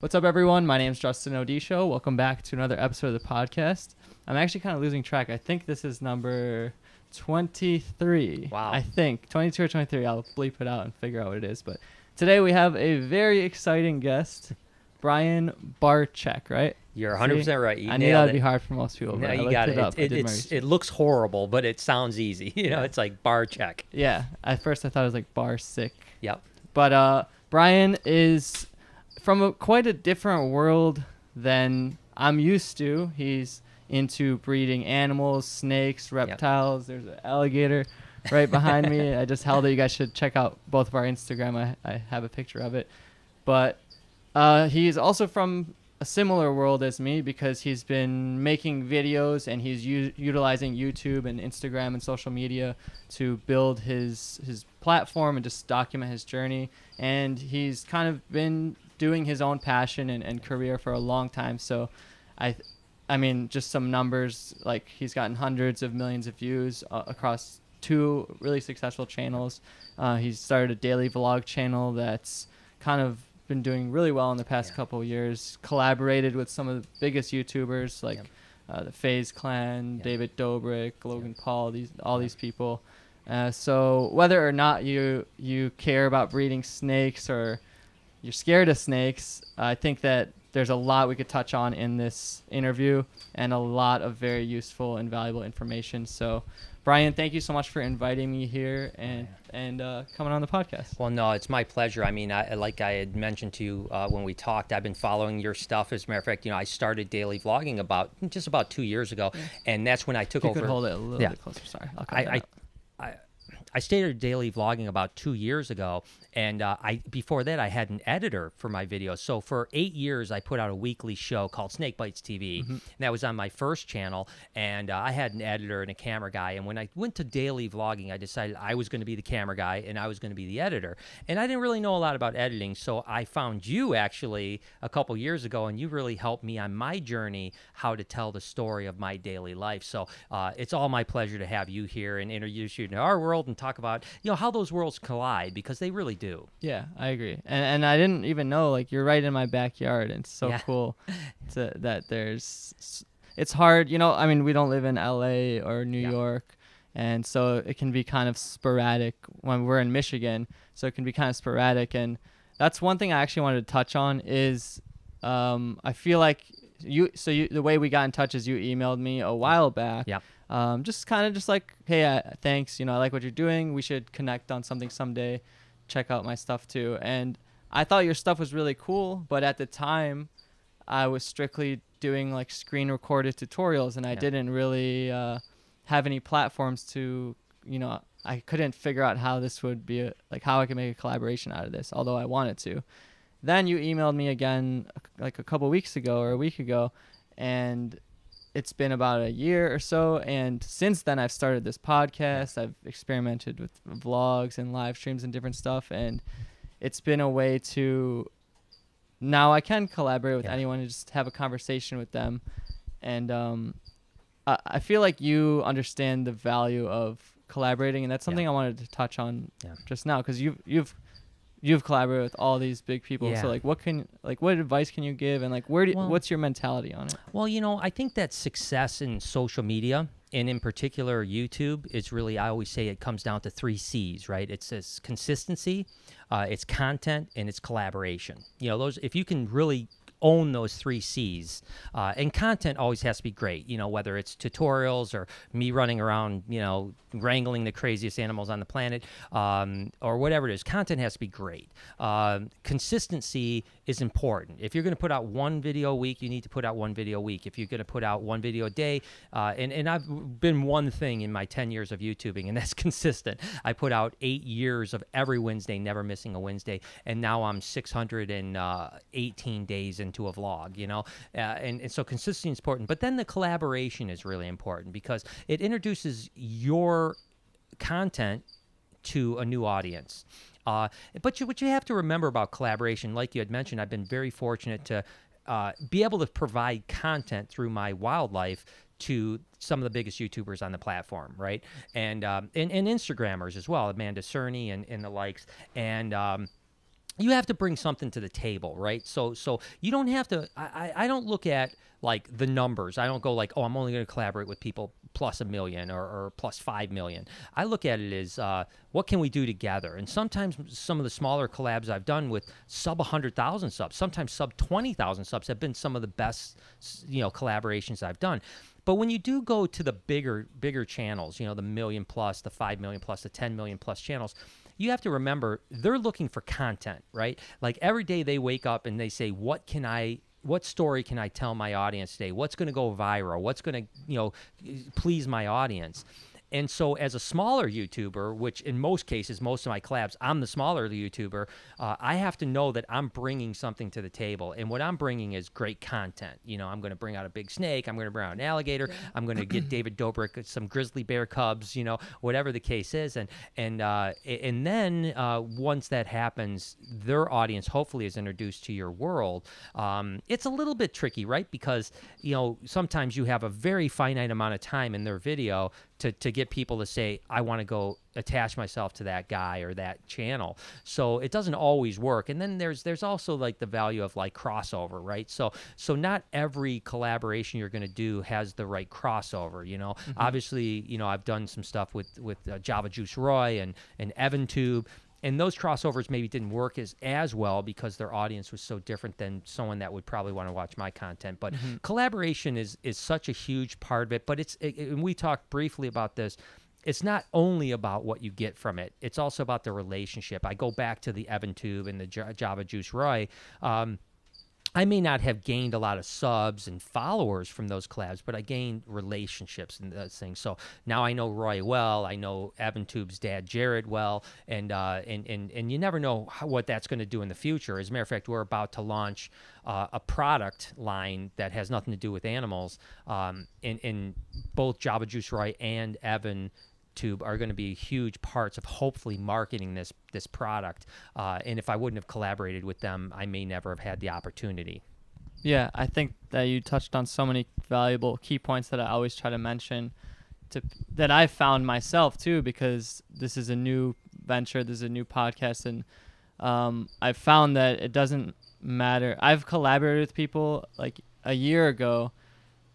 What's up, everyone? My name is Justin Odisho. Welcome back to another episode of the podcast. I'm actually kind of losing track. I think this is number 23. Wow. I think 22 or 23. I'll bleep it out and figure out what it is. But today we have a very exciting guest, Brian Barczyk, right? You're 100 percent right. You I knew that'd be hard for most people. No, you got it, it. up. It, it's, it looks horrible, but it sounds easy. You know, Yeah. it's like bar check. yeah. At first, I thought it was like bar sick. Yep. But uh, Brian is from a, quite a different world than I'm used to. He's into breeding animals, snakes, reptiles. There's an alligator right behind me. I just held it. You guys should check out both of our Instagram. I, I have a picture of it. But uh, he's also from a similar world as me because he's been making videos and he's u- utilizing YouTube and Instagram and social media to build his his platform and just document his journey. And he's kind of been doing his own passion and, and career for a long time. So, I. I mean, just some numbers like he's gotten hundreds of millions of views uh, across two really successful channels. Uh, he's started a daily vlog channel that's kind of been doing really well in the past Yeah. couple years. Collaborated with some of the biggest YouTubers like Yep. uh, the FaZe Clan, Yep. David Dobrik, Logan Paul, these all these people. Uh, so whether or not you you care about breeding snakes or you're scared of snakes, I think that there's a lot we could touch on in this interview and a lot of very useful and valuable information. So, Brian, thank you so much for inviting me here and and uh, coming on the podcast. Well, no, it's my pleasure. I mean, I, like I had mentioned to you uh, when we talked, I've been following your stuff. As a matter of fact, you know, I started daily vlogging about just about two years ago, and that's when I took you over. could hold it a little Yeah. bit closer. Sorry, I, I. I, I started daily vlogging about two years ago, and uh, I before that I had an editor for my videos. So for eight years, I put out a weekly show called Snake Bytes TV, Mm-hmm. and that was on my first channel. And uh, I had an editor and a camera guy. And when I went to daily vlogging, I decided I was going to be the camera guy and I was going to be the editor. And I didn't really know a lot about editing, so I found you actually a couple years ago, and you really helped me on my journey how to tell the story of my daily life. So uh, it's all my pleasure to have you here and introduce you to our world and talk about you know how those worlds collide because they really do. Yeah, I agree. And and I didn't even know like you're right in my backyard and it's so Yeah. cool to, that there's it's hard, you know, I mean, we don't live in LA or New Yeah. York and so it can be kind of sporadic when we're in Michigan, so it can be kind of sporadic and that's one thing I actually wanted to touch on is um I feel like you so you the way we got in touch is you emailed me a while back Yep. Um, just kind of just like hey uh, thanks you know i like what you're doing. We should connect on something someday. Check out my stuff too. And i thought your stuff was really cool but at the time i was strictly doing like screen recorded tutorials and i Yeah. didn't really uh, have any platforms to you know i couldn't figure out how this would be a, like how i could make a collaboration out of this although i wanted to. Then you emailed me again like a couple weeks ago or a week ago and it's been about a year or so and since then i've started this podcast i've experimented with vlogs and live streams and different stuff and it's been a way to now i can collaborate with Yeah. anyone and just have a conversation with them and um, I, I feel like you understand the value of collaborating and that's something i wanted to touch on Yeah. just now because you've you've you've collaborated with all these big people Yeah. so like what can like what advice can you give and like where do Well- what's your mentality on it Well, you know, I think that success in social media and in particular YouTube is really I always say it comes down to three C's, right? It's this consistency, uh, it's content, and it's collaboration. You know, those if you can really own those three C's, uh, and content always has to be great. You know, whether it's tutorials or me running around, you know, wrangling the craziest animals on the planet, um, or whatever it is, content has to be great. Um, consistency is important. If you're going to put out one video a week, you need to put out one video a week. If you're going to put out one video a day, uh, and and I've been one thing in my 10 years of YouTubing, and that's consistent. I put out eight years of every Wednesday, never missing a Wednesday, and now I'm 618 days into a vlog. You know, uh, and and so consistency is important. But then the collaboration is really important because it introduces your content to a new audience. Uh, but you, what you have to remember about collaboration, like you had mentioned, I've been very fortunate to uh, be able to provide content through my wildlife to some of the biggest YouTubers on the platform, right? And um, and, and Instagrammers as well, Amanda Cerny and, and the likes. And um, you have to bring something to the table, right? So so you don't have to. I I, don't look at like the numbers. I don't go like, oh, I'm only going to collaborate with people plus a million or, or plus five million. I look at it as uh, what can we do together? And sometimes some of the smaller collabs I've done with sub 100,000 subs, sometimes sub 20,000 subs have been some of the best, you know, collaborations I've done. But when you do go to the bigger bigger channels, you know, the million plus, the 5 million plus, the 10 million plus channels, you have to remember they're looking for content, right? Like every day they wake up and they say, "What can I what story can I tell my audience today? What's going to go viral? What's going to, you know, please my audience? And so, as a smaller YouTuber, which in most cases, most of my collabs, I'm the smaller YouTuber, uh, I have to know that I'm bringing something to the table. And what I'm bringing is great content. You know, I'm going to bring out a big snake. I'm going to bring out an alligator. Yeah. I'm going to get David Dobrik some grizzly bear cubs. You know, whatever the case is. And and uh, and then uh, once that happens, their audience hopefully is introduced to your world. Um, it's a little bit tricky, right? Because you know sometimes you have a very finite amount of time in their video to, to get people to say, I want to go attach myself to that guy or that channel. So it doesn't always work. And then there's there's also like the value of like crossover, right? So so not every collaboration you're going to do has the right crossover, you know. Mm-hmm. Obviously, you know, I've done some stuff with with uh, Java Juice Roy and and EvanTube and those crossovers maybe didn't work as as well because their audience was so different than someone that would probably want to watch my content. But mm-hmm. collaboration is is such a huge part of it. But it's it, and we talked briefly about this. It's not only about what you get from it; it's also about the relationship. I go back to the Evan Tube and the Java Juice Roy. Um, I may not have gained a lot of subs and followers from those collabs, but I gained relationships and those things. So now I know Roy well. I know EvanTube's dad Jared well, and uh, and and and you never know how, what that's going to do in the future. As a matter of fact, we're about to launch uh, a product line that has nothing to do with animals. Um, in in both Java Juice Roy and Evan YouTube are going to be huge parts of hopefully marketing this this product. Uh, and if I wouldn't have collaborated with them, I may never have had the opportunity. Yeah, I think that you touched on so many valuable key points that I always try to mention to that I've found myself too because this is a new venture, this is a new podcast and um, I've found that it doesn't matter. I've collaborated with people like a year ago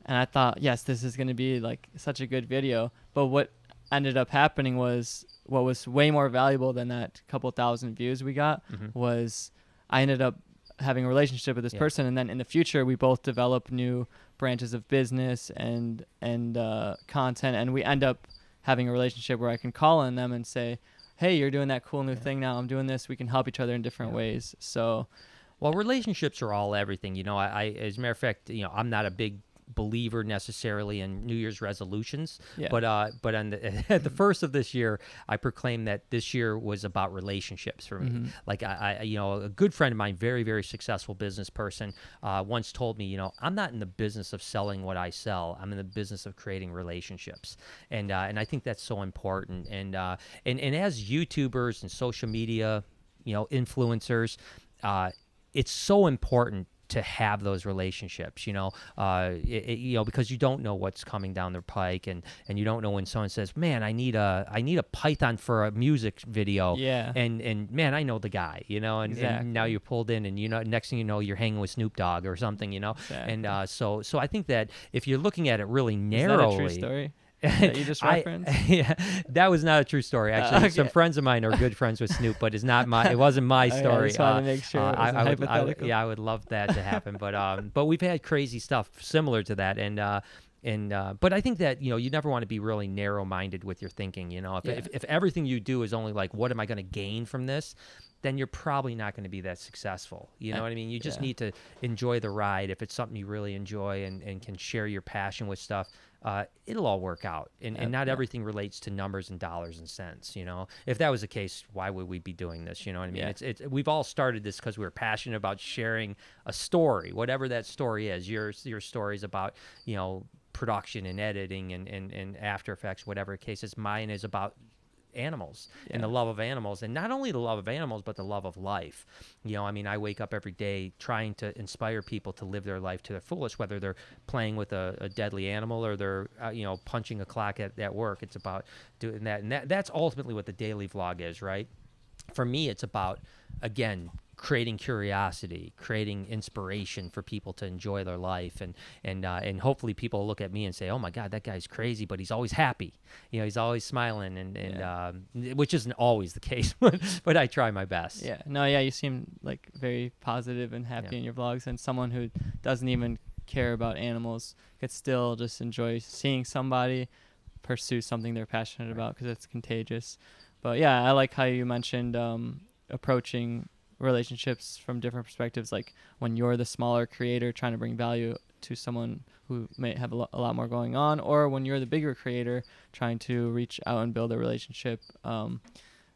and I thought, yes, this is going to be like such a good video. But what ended up happening was what was way more valuable than that couple thousand views we got mm-hmm. was I ended up having a relationship with this yeah. person and then in the future we both develop new branches of business and and uh, content and we end up having a relationship where I can call on them and say hey you're doing that cool new yeah. thing now I'm doing this we can help each other in different yeah. ways so well relationships are all everything you know I, I as a matter of fact you know I'm not a big believer necessarily in New Year's resolutions, yeah. but uh, but on the, at the first of this year, I proclaimed that this year was about relationships for me. Mm-hmm. Like I, I, you know, a good friend of mine, very very successful business person, uh, once told me, you know, I'm not in the business of selling what I sell. I'm in the business of creating relationships, and uh, and I think that's so important. And uh, and and as YouTubers and social media, you know, influencers. Uh, it's so important to have those relationships, you know, uh, it, it, you know, because you don't know what's coming down the pike, and and you don't know when someone says, "Man, I need a I need a Python for a music video," yeah, and and man, I know the guy, you know, and, exactly. and now you're pulled in, and you know, next thing you know, you're hanging with Snoop Dogg or something, you know, exactly. and uh, so so I think that if you're looking at it really narrowly, that you just referenced? I, yeah, that was not a true story. Uh, Actually, uh, okay. some friends of mine are good friends with Snoop, but it's not my. It wasn't my story. Okay, I uh, to make sure. Uh, I, I, would, I, would, yeah, I would love that to happen, but um, but we've had crazy stuff similar to that, and uh, and uh, but I think that you know you never want to be really narrow-minded with your thinking. You know, if yeah. if, if everything you do is only like, what am I going to gain from this? Then you're probably not going to be that successful. You know what I mean? You just yeah. need to enjoy the ride. If it's something you really enjoy and, and can share your passion with stuff, uh, it'll all work out. And, and not yeah. everything relates to numbers and dollars and cents. You know, if that was the case, why would we be doing this? You know what I mean? Yeah. It's, it's we've all started this because we are passionate about sharing a story, whatever that story is. Your your stories about you know production and editing and, and, and After Effects, whatever case is. Mine is about animals yeah. and the love of animals and not only the love of animals but the love of life. You know i mean i wake up every day trying to inspire people to live their life to their fullest whether they're playing with a, a deadly animal or they're uh, you know punching a clock at, at work. It's about doing that and that, that's ultimately what the daily vlog is right? For me it's about again creating curiosity, creating inspiration for people to enjoy their life, and and uh, and hopefully people look at me and say, "Oh my God, that guy's crazy, but he's always happy. You know, he's always smiling, and and Yeah. um, which isn't always the case, but but I try my best. Yeah. No, yeah, you seem like very positive and happy Yeah. in your vlogs and someone who doesn't even care about animals could still just enjoy seeing somebody pursue something they're passionate Right. about because it's contagious. But yeah, I like how you mentioned um, approaching relationships from different perspectives like when you're the smaller creator trying to bring value to someone who may have a, lo- a lot more going on or when you're the bigger creator trying to reach out and build a relationship um,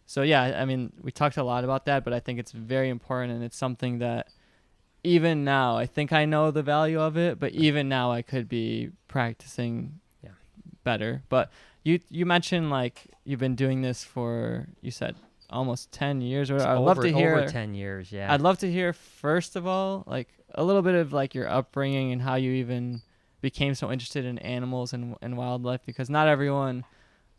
so yeah i mean we talked a lot about that but i think it's very important and it's something that even now i think i know the value of it but even now i could be practicing Yeah. better but you you mentioned like you've been doing this for you said almost 10 years or i'd love to hear over ten years. Yeah, I'd love to hear first of all, like a little bit of like your upbringing and how you even became so interested in animals and and wildlife because not everyone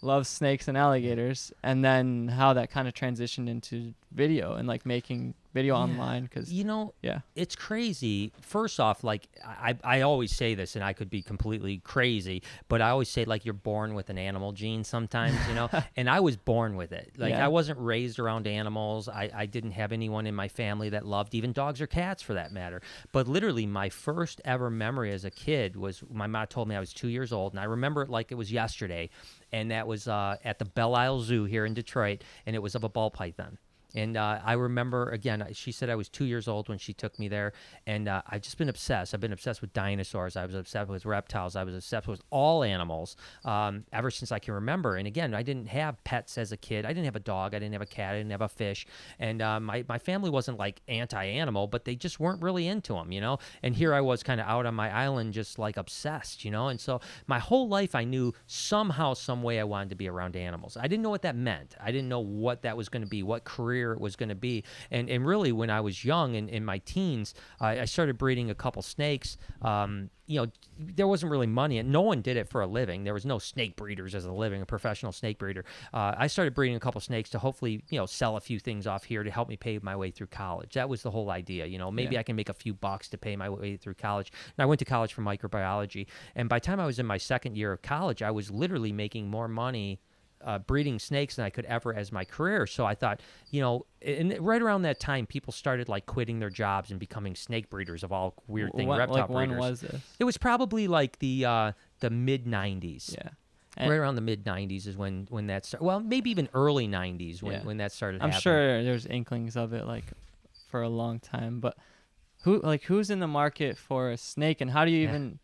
loves snakes and alligators and then how that kind of transitioned into video and like making video Yeah. online cuz you know, yeah. it's crazy. First off, like I, I always say this, and I could be completely crazy, but I always say like you're born with an animal gene sometimes, you know. and I was born with it. Like Yeah. I wasn't raised around animals. I, I didn't have anyone in my family that loved even dogs or cats for that matter. But literally, my first ever memory as a kid was my mom told me I was two years old, and I remember it like it was yesterday. And that was uh, at the Belle Isle Zoo here in Detroit, and it was of a ball python. And uh, I remember again, she said I was two years old when she took me there, and uh, I've just been obsessed. I've been obsessed with dinosaurs. I was obsessed with reptiles. I was obsessed with all animals um, ever since I can remember. And again, I didn't have pets as a kid. I didn't have a dog. I didn't have a cat. I didn't have a fish. And uh, my my family wasn't like anti-animal, but they just weren't really into them, you know. And here I was, kind of out on my island, just like obsessed, you know. And so my whole life, I knew somehow, some way, I wanted to be around animals. I didn't know what that meant. I didn't know what that was going to be, what career it was going to be. And and really, when I was young and in my teens, I I started breeding a couple snakes. Um, you know, there wasn't really money, and no one did it for a living. There was no snake breeders as a living, a professional snake breeder. Uh, I started breeding a couple snakes to hopefully, you know, sell a few things off here to help me pay my way through college. That was the whole idea. You know, maybe Yeah. I can make a few bucks to pay my way through college. And I went to college for microbiology, and by the time I was in my second year of college, I was literally making more money uh, breeding snakes than I could ever as my career. So I thought, you know, and right around that time, people started like quitting their jobs and becoming snake breeders of all weird thing, When- reptile like when breeders. was this it was probably like the uh, the mid '90s. yeah And- Right around the mid '90s is when when that started. Well, maybe even early '90s when, Yeah. when that started. i'm happening. sure there's inklings of it like for a long time but who like who's in the market for a snake and how do you Yeah. even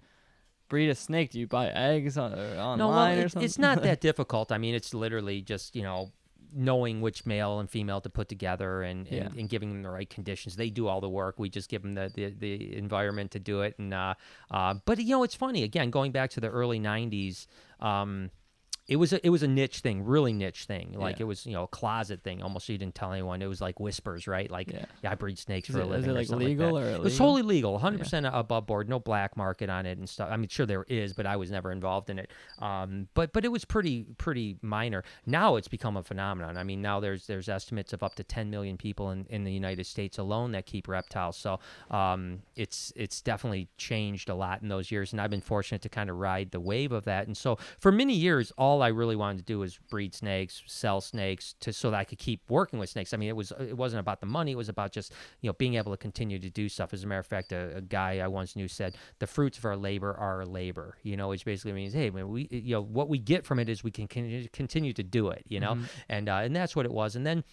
breed a snake do you buy eggs on, or online No, well, or it- something it's not that difficult. I mean, it's literally just you know knowing which male and female to put together and, and, Yeah. and giving them the right conditions. They do all the work. We just give them the, the, the environment to do it. And uh, uh, but you know, it's funny again going back to the early '90s. Um, it was a, it was a niche thing, really niche thing. Like Yeah. it was you know a closet thing. Almost you didn't tell anyone. It was like whispers, right? Like Yeah. yeah, I breed snakes Is for it- a is living. it, or like, something legal that. or It was totally legal, 100 percent above board, no black market on it and stuff. I mean, sure there is, but I was never involved in it. Um, but but it was pretty pretty minor. Now it's become a phenomenon. I mean, now there's there's estimates of up to 10 million people in, in the United States alone that keep reptiles. So um, it's it's definitely changed a lot in those years, and I've been fortunate to kind of ride the wave of that. And so for many years, all I really wanted to do was breed snakes, sell snakes, to so that I could keep working with snakes. I mean, it was it wasn't about the money; it was about just you know being able to continue to do stuff. As a matter of fact, a, a guy I once knew said, "The fruits of our labor are our labor." You know, which basically means, hey, we you know what we get from it is we can con- continue to do it. You know, and uh, and that's what it was. And then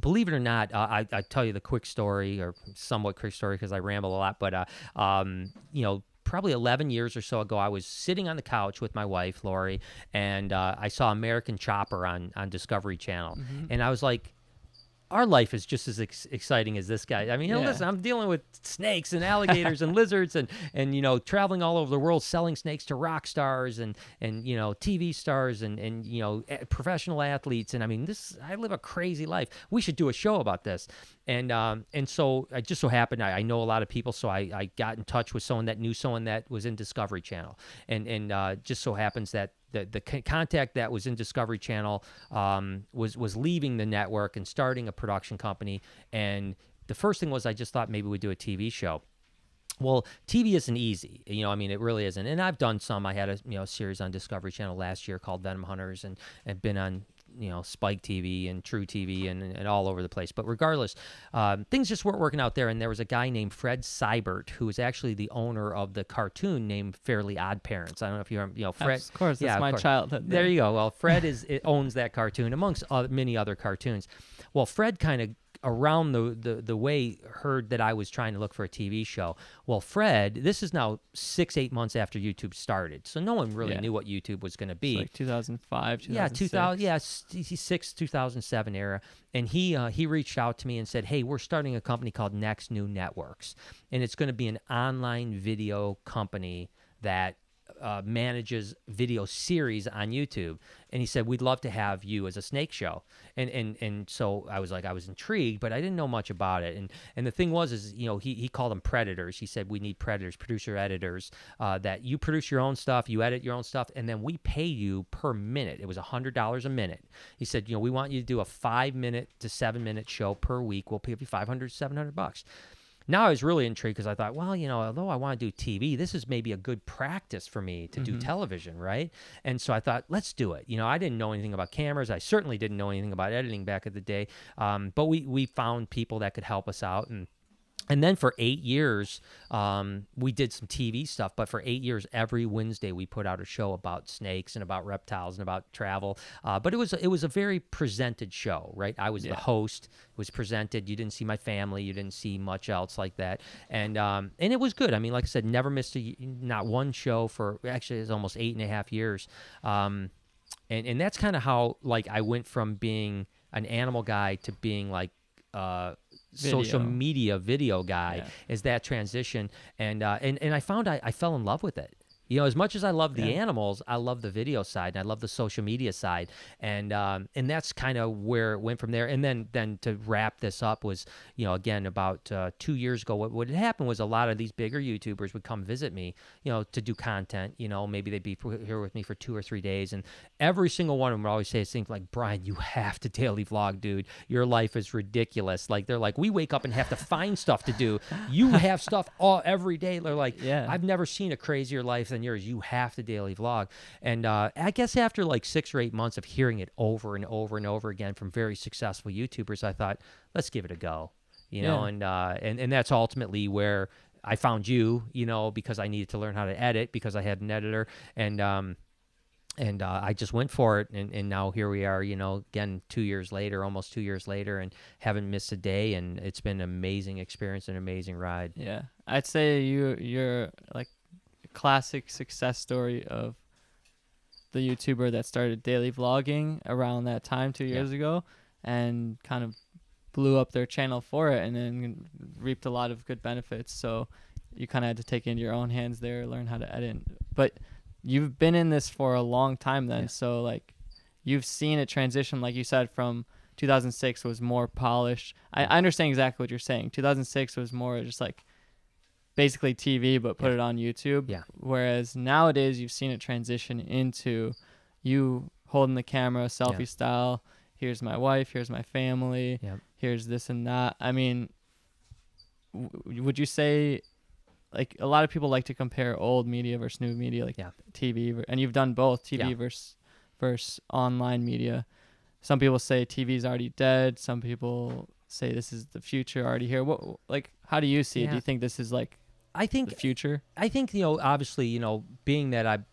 believe it or not, uh, I, I tell you the quick story or somewhat quick story because I ramble a lot, but uh, um, you know. Probably 11 years or so ago, I was sitting on the couch with my wife, Lori, and uh, I saw American Chopper on, on Discovery Channel. And I was like, our life is just as ex- exciting as this guy. I mean, Yeah. listen, I'm dealing with snakes and alligators and lizards and, and, you know, traveling all over the world selling snakes to rock stars and, and you know, TV stars and, and you know, professional athletes. And I mean, this, I live a crazy life. We should do a show about this. And, um, and so I just so happened, I, I know a lot of people. So I, I got in touch with someone that knew someone that was in Discovery Channel. And, and uh, just so happens that the the contact that was in Discovery Channel um, was was leaving the network and starting a production company, and the first thing was I just thought maybe we'd do a TV show. Well, TV isn't easy. You know, I mean, it really isn't. And I've done some. I had a you know series on Discovery Channel last year called Venom Hunters, and and been on you know Spike TV and True TV and, and all over the place. But regardless, um, things just weren't working out there. And there was a guy named Fred Seibert who was actually the owner of the cartoon named Fairly Odd Parents. I don't know if you you know Fred. Of course, that's yeah, my course. childhood. There you go. Well, Fred is it owns that cartoon amongst other, many other cartoons. Well, Fred kind of around the, the the way heard that I was trying to look for a TV show. Well, Fred, this is now six eight months after YouTube started, so no one really Yeah. knew what YouTube was going to It's be. like 2005, 2006. yeah, 2000, yeah, six 2007 era, and he uh, he reached out to me and said, "Hey, we're starting a company called Next New Networks, and it's going to be an online video company that." Uh, manages video series on YouTube, and he said we'd love to have you as a snake show, and and and so I was like I was intrigued, but I didn't know much about it, and and the thing was is you know he he called them predators. He said we need predators, producer editors, uh, that you produce your own stuff, you edit your own stuff, and then we pay you per minute. It was a hundred dollars a minute. He said you know we want you to do a five minute to seven minute show per week. We'll pay you 500 700 bucks. Now I was really intrigued because I thought, well, you know, although I want to do TV, this is maybe a good practice for me to do television, right? And so I thought, let's do it. You know, I didn't know anything about cameras. I certainly didn't know anything about editing back at the day. Um, but we we found people that could help us out and. And then for eight years, um, we did some TV stuff. But for eight years, every Wednesday we put out a show about snakes and about reptiles and about travel. Uh, but it was it was a very presented show, right? I was the host. It was presented. You didn't see my family. You didn't see much else like that. And um, and it was good. I mean, like I said, never missed a not one show for actually it's almost eight and a half years. Um, and and that's kind of how like I went from being an animal guy to being like uh social media video guy Yeah. is that transition. And uh and and I found I, I fell in love with it you know as much as I love the Yeah. animals I love the video side and I love the social media side. And um and that's kind of where it went from there. And then then to wrap this up was you know again about uh, two years ago what what had happened was a lot of these bigger YouTubers would come visit me you know to do content you know maybe they'd be here with me for two or three days. And every single one of them would always say things like Brian you have to daily vlog dude. Your life is ridiculous. Like they're like we wake up and have to find stuff to do. You have stuff all every day. They're like Yeah. I've never seen a crazier life than yours. You have to daily vlog. And uh, I guess after like six or eight months of hearing it over and over and over again from very successful YouTubers, I thought, let's give it a go. You know, Yeah. and uh, and and that's ultimately where I found you. You know, because I needed to learn how to edit because I had an editor and. um and uh, I just went for it, and, and now here we are. You know, again, two years later, almost two years later, and haven't missed a day. And it's been an amazing experience, an amazing ride. Yeah, I'd say you you're like classic success story of the YouTuber that started daily vlogging around that time two Yeah. years ago, and kind of blew up their channel for it, and then reaped a lot of good benefits. So you kind of had to take it into your own hands there, learn how to edit. But you've been in this for a long time then, Yeah. so like you've seen a transition, like you said, from 2006 was more polished. I, I understand exactly what you're saying. 2006 was more just like basically TV, but put Yeah. it on YouTube. Yeah. Whereas nowadays, you've seen it transition into you holding the camera, selfie Yeah. style. Here's my wife. Here's my family. Yeah. Here's this and that. I mean, w- would you say, like a lot of people like to compare old media versus new media, like Yeah. TV, ver- and you've done both TV versus versus online media. Some people say TV is already dead. Some people say this is the future already here. What like how do you see it? Do you think this is like I the think future? I think you know, obviously, you know, being that I've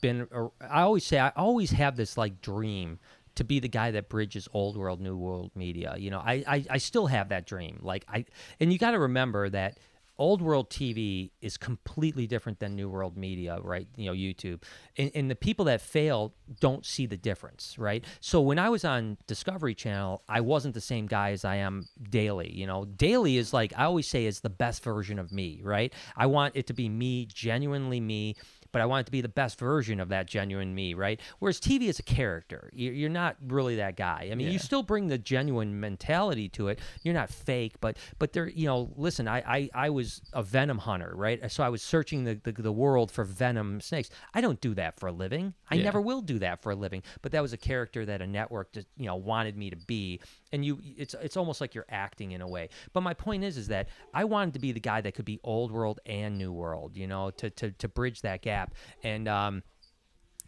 been, I always say I always have this like dream to be the guy that bridges old world, new world media. You know, I I, I still have that dream. Like I, and you got to remember that old world TV is completely different than new world media, right? You know, YouTube, and, and the people that fail don't see the difference, right? So when I was on Discovery Channel, I wasn't the same guy as I am daily. You know, daily is like I always say is the best version of me, right? I want it to be me, genuinely me. But I want it to be the best version of that genuine me, right? Whereas TV is a character. You're you're not really that guy. I mean, you still bring the genuine mentality to it. You're not fake, but but there, you know, listen, I I, I was a venom hunter, right? So I was searching the, the the world for venom snakes. I don't do that for a living. I Yeah. never will do that for a living. But that was a character that a network, just, you know, wanted me to be, and you it's it's almost like you're acting in a way. But my point is is that I wanted to be the guy that could be old world and new world, you know, to to to bridge that gap. And um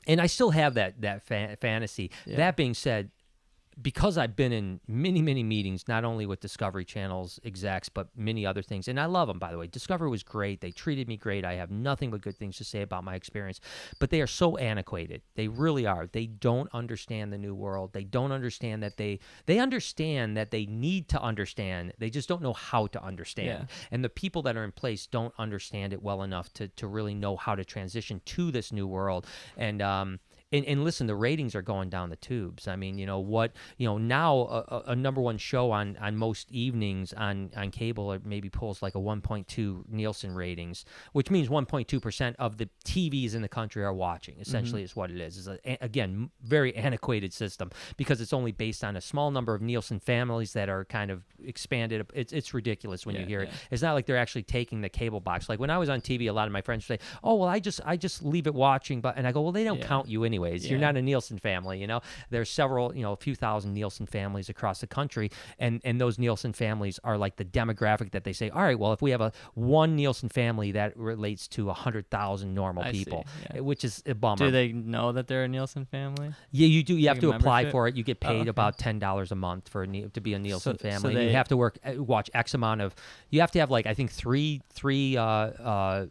and I still have that that fa- fantasy. Yeah. That being said, because I've been in many, many meetings, not only with Discovery Channel's execs, but many other things, and I love them, by the way. Discovery was great. They treated me great. I have nothing but good things to say about my experience, but they are so antiquated. They really are. They don't understand the new world. They don't understand that they, they understand that they need to understand. They just don't know how to understand. Yeah. And the people that are in place don't understand it well enough to, to really know how to transition to this new world. And, um, and, and listen, the ratings are going down the tubes. I mean, you know what? You know now a, a- number one show on, on most evenings on, on cable it maybe pulls like a 1.2 Nielsen ratings, which means 1.2 percent of the TVs in the country are watching. Essentially, mm-hmm. is what it is. Is again very antiquated system because it's only based on a small number of Nielsen families that are kind of expanded. It's it's ridiculous when you Yeah, hear it. It's not like they're actually taking the cable box. Like when I was on TV, a lot of my friends say, "Oh, well, I just I just leave it watching," but and I go, "Well, they don't Yeah. count you anyways. You're not a Nielsen family, you know. There's several, you know, a few thousand Nielsen families across the country, and and those Nielsen families are like the demographic that they say, all right, well, if we have a one Nielsen family that relates to a hundred thousand normal I see, people, yeah. which is a bummer. Do they know that they're a Nielsen family? Yeah, you do. You have to apply for it. You get Oh, paid okay. about ten dollars a month for a, to be a Nielsen so family. and you have to work uh, watch X amount of. You have to have like I think three three uh, uh,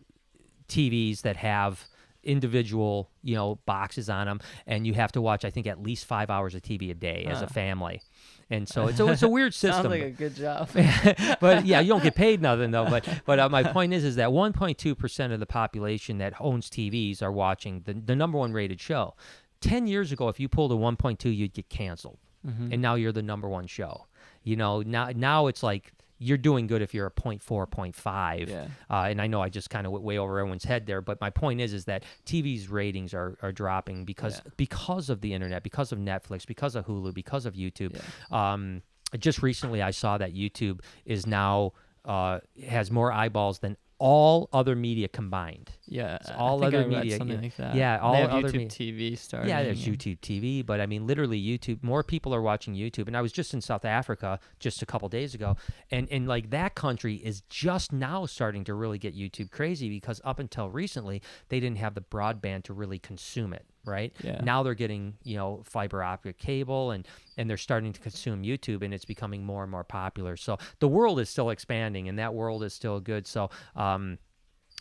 TVs that have individual you know boxes on them, and you have to watch I think at least five hours of TV a day as a family. And so it's a, it's a weird system. Sounds like a good job. but yeah, you don't get paid nothing though. But but uh, my point is is that 1.2 percent of the population that owns TVs are watching the the number one rated show. Ten years ago, if you pulled a 1.2, you'd get canceled, Mhm. and now you're the number one show. You know now now it's like you're doing good if you're a 0.4, 0.5. Yeah. Uh, and I know I just kind of went way over everyone's head there, but my point is, is that TV's ratings are, are dropping because Yeah. because of the internet, because of Netflix, because of Hulu, because of YouTube. Um, just recently, I saw that YouTube is now uh, has more eyeballs than all other media combined. Yeah, It's all other media, something yeah. like that. Yeah, all they have other YouTube TV starting. Yeah, there's and- YouTube TV, but I mean, literally YouTube. More people are watching YouTube, and I was just in South Africa just a couple days ago, and and like that country is just now starting to really get YouTube crazy because up until recently they didn't have the broadband to really consume it. Right Yeah. now they're getting you know fiber optic cable and and they're starting to consume YouTube and it's becoming more and more popular. So the world is still expanding and that world is still good. So um,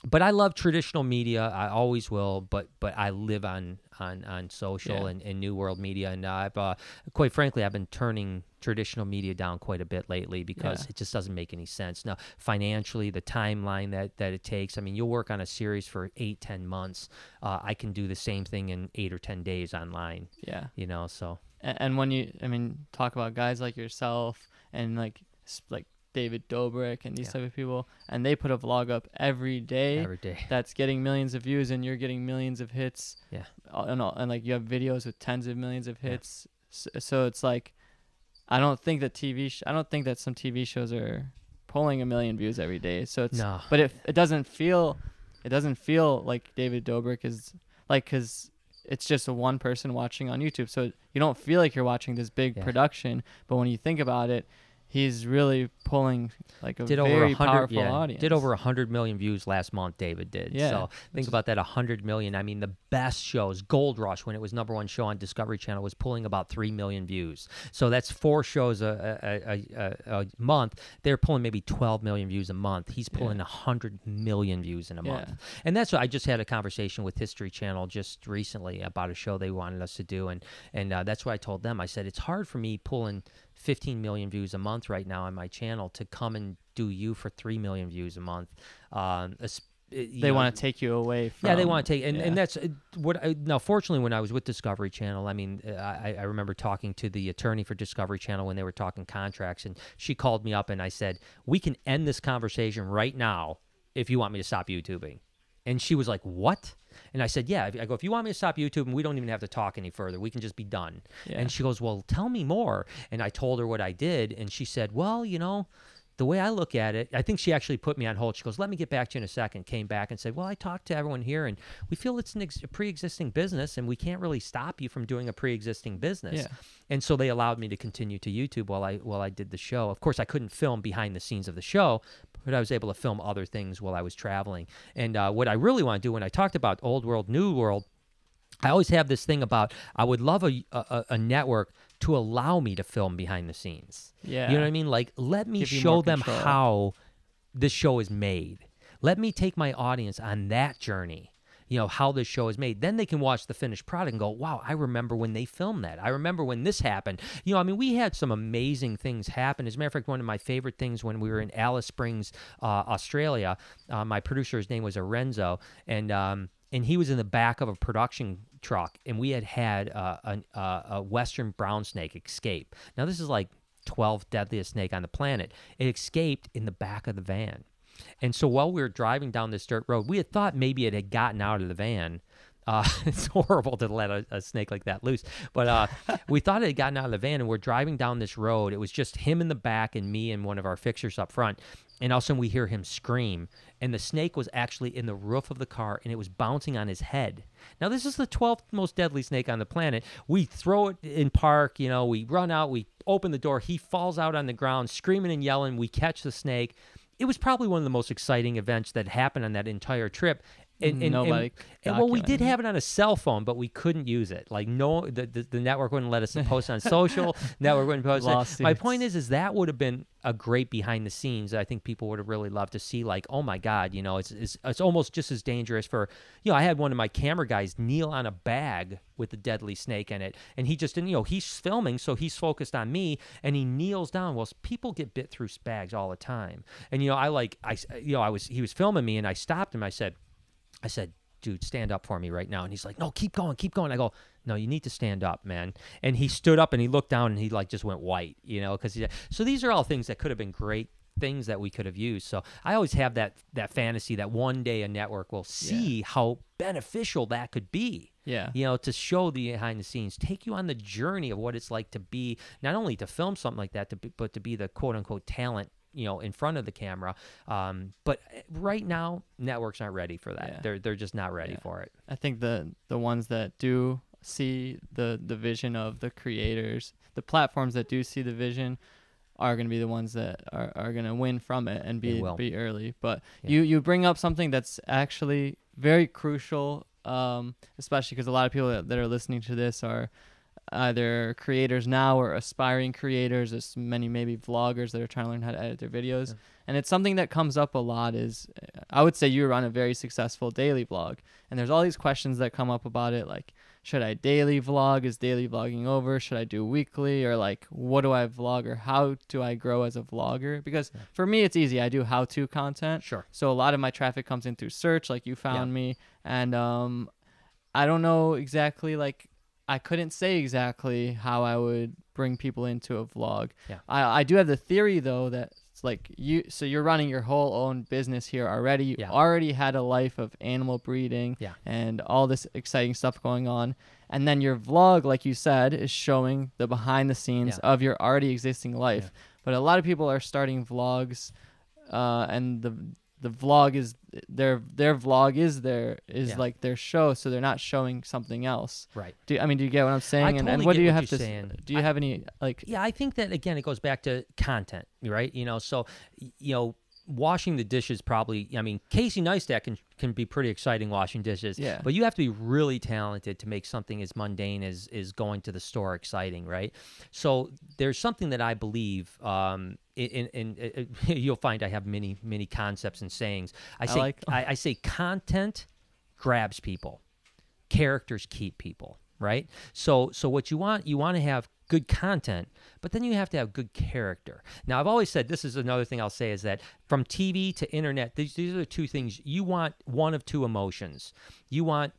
but I love traditional media. I always will. But but I live on on on social Yeah. and, and new world media, and I've uh, quite frankly I've been turning traditional media down quite a bit lately because Yeah. it just doesn't make any sense. Now financially, the timeline that that it takes. I mean, you'll work on a series for eight ten months. Uh, I can do the same thing in eight or ten days online. Yeah. You know, so A- and when you i mean talk about guys like yourself and like like david dobrik and these Yeah. type of people and they put a vlog up every day every day. that's getting millions of views and you're getting millions of hits Yeah. And, all, and like you have videos with tens of millions of Yeah. hits so, so it's like i don't think that tv sh- i don't think that some tv shows are pulling a million views every day so it's No. but it, it doesn't feel it doesn't feel like david dobrik is like because it's just a one person watching on youtube so you don't feel like you're watching this big Yeah. production but when you think about it he's really pulling like a did over very hundred powerful yeah, audience. did over a hundred million views last month david did. Yeah, so think about that a hundred million. I mean the best shows gold rush when it was number one show on discovery channel was pulling about three million views. So that's four shows a, a, a, a, month. They're pulling maybe 12 million views a month. He's pulling a 100 million views in a month. Yeah. and that's what i just had a conversation with history channel just recently about a show they wanted us to do and and uh, that's what i told them. I said it's hard for me pulling 15 million views a month right now on my channel to come and do you for 3 million views a month um, uh, they know, want to take you away from yeah, they want to take, and, yeah. and that's uh, what. I, now, fortunately, when I was with Discovery Channel, I mean, uh, I, I remember talking to the attorney for Discovery Channel when they were talking contracts, and she called me up and I said, "We can end this conversation right now if you want me to stop YouTubing." And she was like, "What?" And I said, "Yeah." I go, "If you want me to stop YouTube, and we don't even have to talk any further, we can just be done." Yeah. And she goes, "Well, tell me more." And I told her what I did, and she said, "Well, you know." the way I look at it, I think she actually put me on hold. She goes, "Let me get back to you in a second. Came back and said, "Well, I talked to everyone here, and we feel it's an ex- a pre-existing business, and we can't really stop you from doing a pre-existing business." Yeah. And so they allowed me to continue to YouTube while I while I did the show. Of course, I couldn't film behind the scenes of the show, but I was able to film other things while I was traveling. And uh, what I really want to do when I talked about old world, new world. I always have this thing about I would love a, a, a network to allow me to film behind the scenes. Yeah. You know what I mean? Like, let me Give show them control. how this show is made. Let me take my audience on that journey. You know, how this show is made. Then they can watch the finished product and go, wow, I remember when they filmed that. I remember when this happened. You know, I mean, we had some amazing things happen. As a matter of fact, one of my favorite things when we were in Alice Springs, uh, Australia, uh, my producer's name was Arenzo, and um, and he was in the back of a production truck, and we had had uh, a, a, a western brown snake escape. Now, this is like 12th deadliest snake on the planet. It escaped in the back of the van. And so while we were driving down this dirt road, we had thought maybe it had gotten out of the van. Uh, it's horrible to let a, a snake like that loose, but uh, we thought it had gotten out of the van, and we're driving down this road. It was just him in the back and me and one of our fixers up front, and all of a sudden we hear him scream, and the snake was actually in the roof of the car, and it was bouncing on his head. Now this is the 12th most deadly snake on the planet. We throw it in park, you know, we run out, we open the door, he falls out on the ground, screaming and yelling. We catch the snake. It was probably one of the most exciting events that happened on that entire trip. And, and, Nobody and, and well, we did have it on a cell phone, but we couldn't use it. Like no, the, the, the network wouldn't let us post on social. network wouldn't post. it. My point is, is that would have been a great behind the scenes. I think people would have really loved to see. Like, oh my God, you know, it's it's, it's almost just as dangerous for you know. I had one of my camera guys kneel on a bag with a deadly snake in it, and he just didn't. You know, he's filming, so he's focused on me, and he kneels down. Well, people get bit through bags all the time, and you know, I like I you know I was he was filming me, and I stopped him. I said, I said, dude, stand up for me right now. And he's like, no, keep going, keep going. I go, no, you need to stand up, man. And he stood up and he looked down and he like just went white, you know, because he. so these are all things that could have been great things that we could have used. So I always have that that fantasy that one day a network will see how beneficial that could be. Yeah. You know, to show the behind the scenes, take you on the journey of what it's like to be not only to film something like that, to be, but to be the quote unquote talent you know in front of the camera um, but right now networks aren't ready for that Yeah. they're they're just not ready Yeah. for it I think the the ones that do see the the vision of the creators, the platforms that do see the vision are going to be the ones that are, are going to win from it and be be early. But Yeah. you you bring up something that's actually very crucial um especially cuz a lot of people that, that are listening to this are either creators now or aspiring creators. There's many maybe vloggers that are trying to learn how to edit their videos. Yeah. and it's something that comes up a lot is i would say you run a very successful daily vlog. And there's all these questions that come up about it like should i daily vlog? Is daily vlogging over? Should i do weekly? Or like what do i vlog? Or how do i grow as a vlogger? Because for me it's easy. I do how to content. Sure. So a lot of my traffic comes in through search, like you found me, and um, I don't know exactly like I couldn't say exactly how I would bring people into a vlog. Yeah. I I do have the theory though that it's like you so you're running your whole own business here already. You Yeah. already had a life of animal breeding Yeah. and all this exciting stuff going on. And then your vlog, like you said, is showing the behind the scenes Yeah. of your already existing life. Yeah. But a lot of people are starting vlogs uh, and the the vlog is their their vlog is their is Yeah. like their show, so they're not showing something else. right Do I mean do you get what I'm saying? and, and totally what get do you what have to? saying. Do you I- have any like? yeah i think that again it goes back to content right you know so you know washing the dishes probably i mean casey neistat can can be pretty exciting washing dishes Yeah. but you have to be really talented to make something as mundane as is going to the store exciting right so there's something that i believe um in, in, in, you'll find i have many many concepts and sayings i I say. I, I say content grabs people characters keep people right so so what you want you want to have good content but then you have to have good character. Now i've always said this is another thing i'll say is that from tv to internet these, these are the two things. You want one of two emotions. You want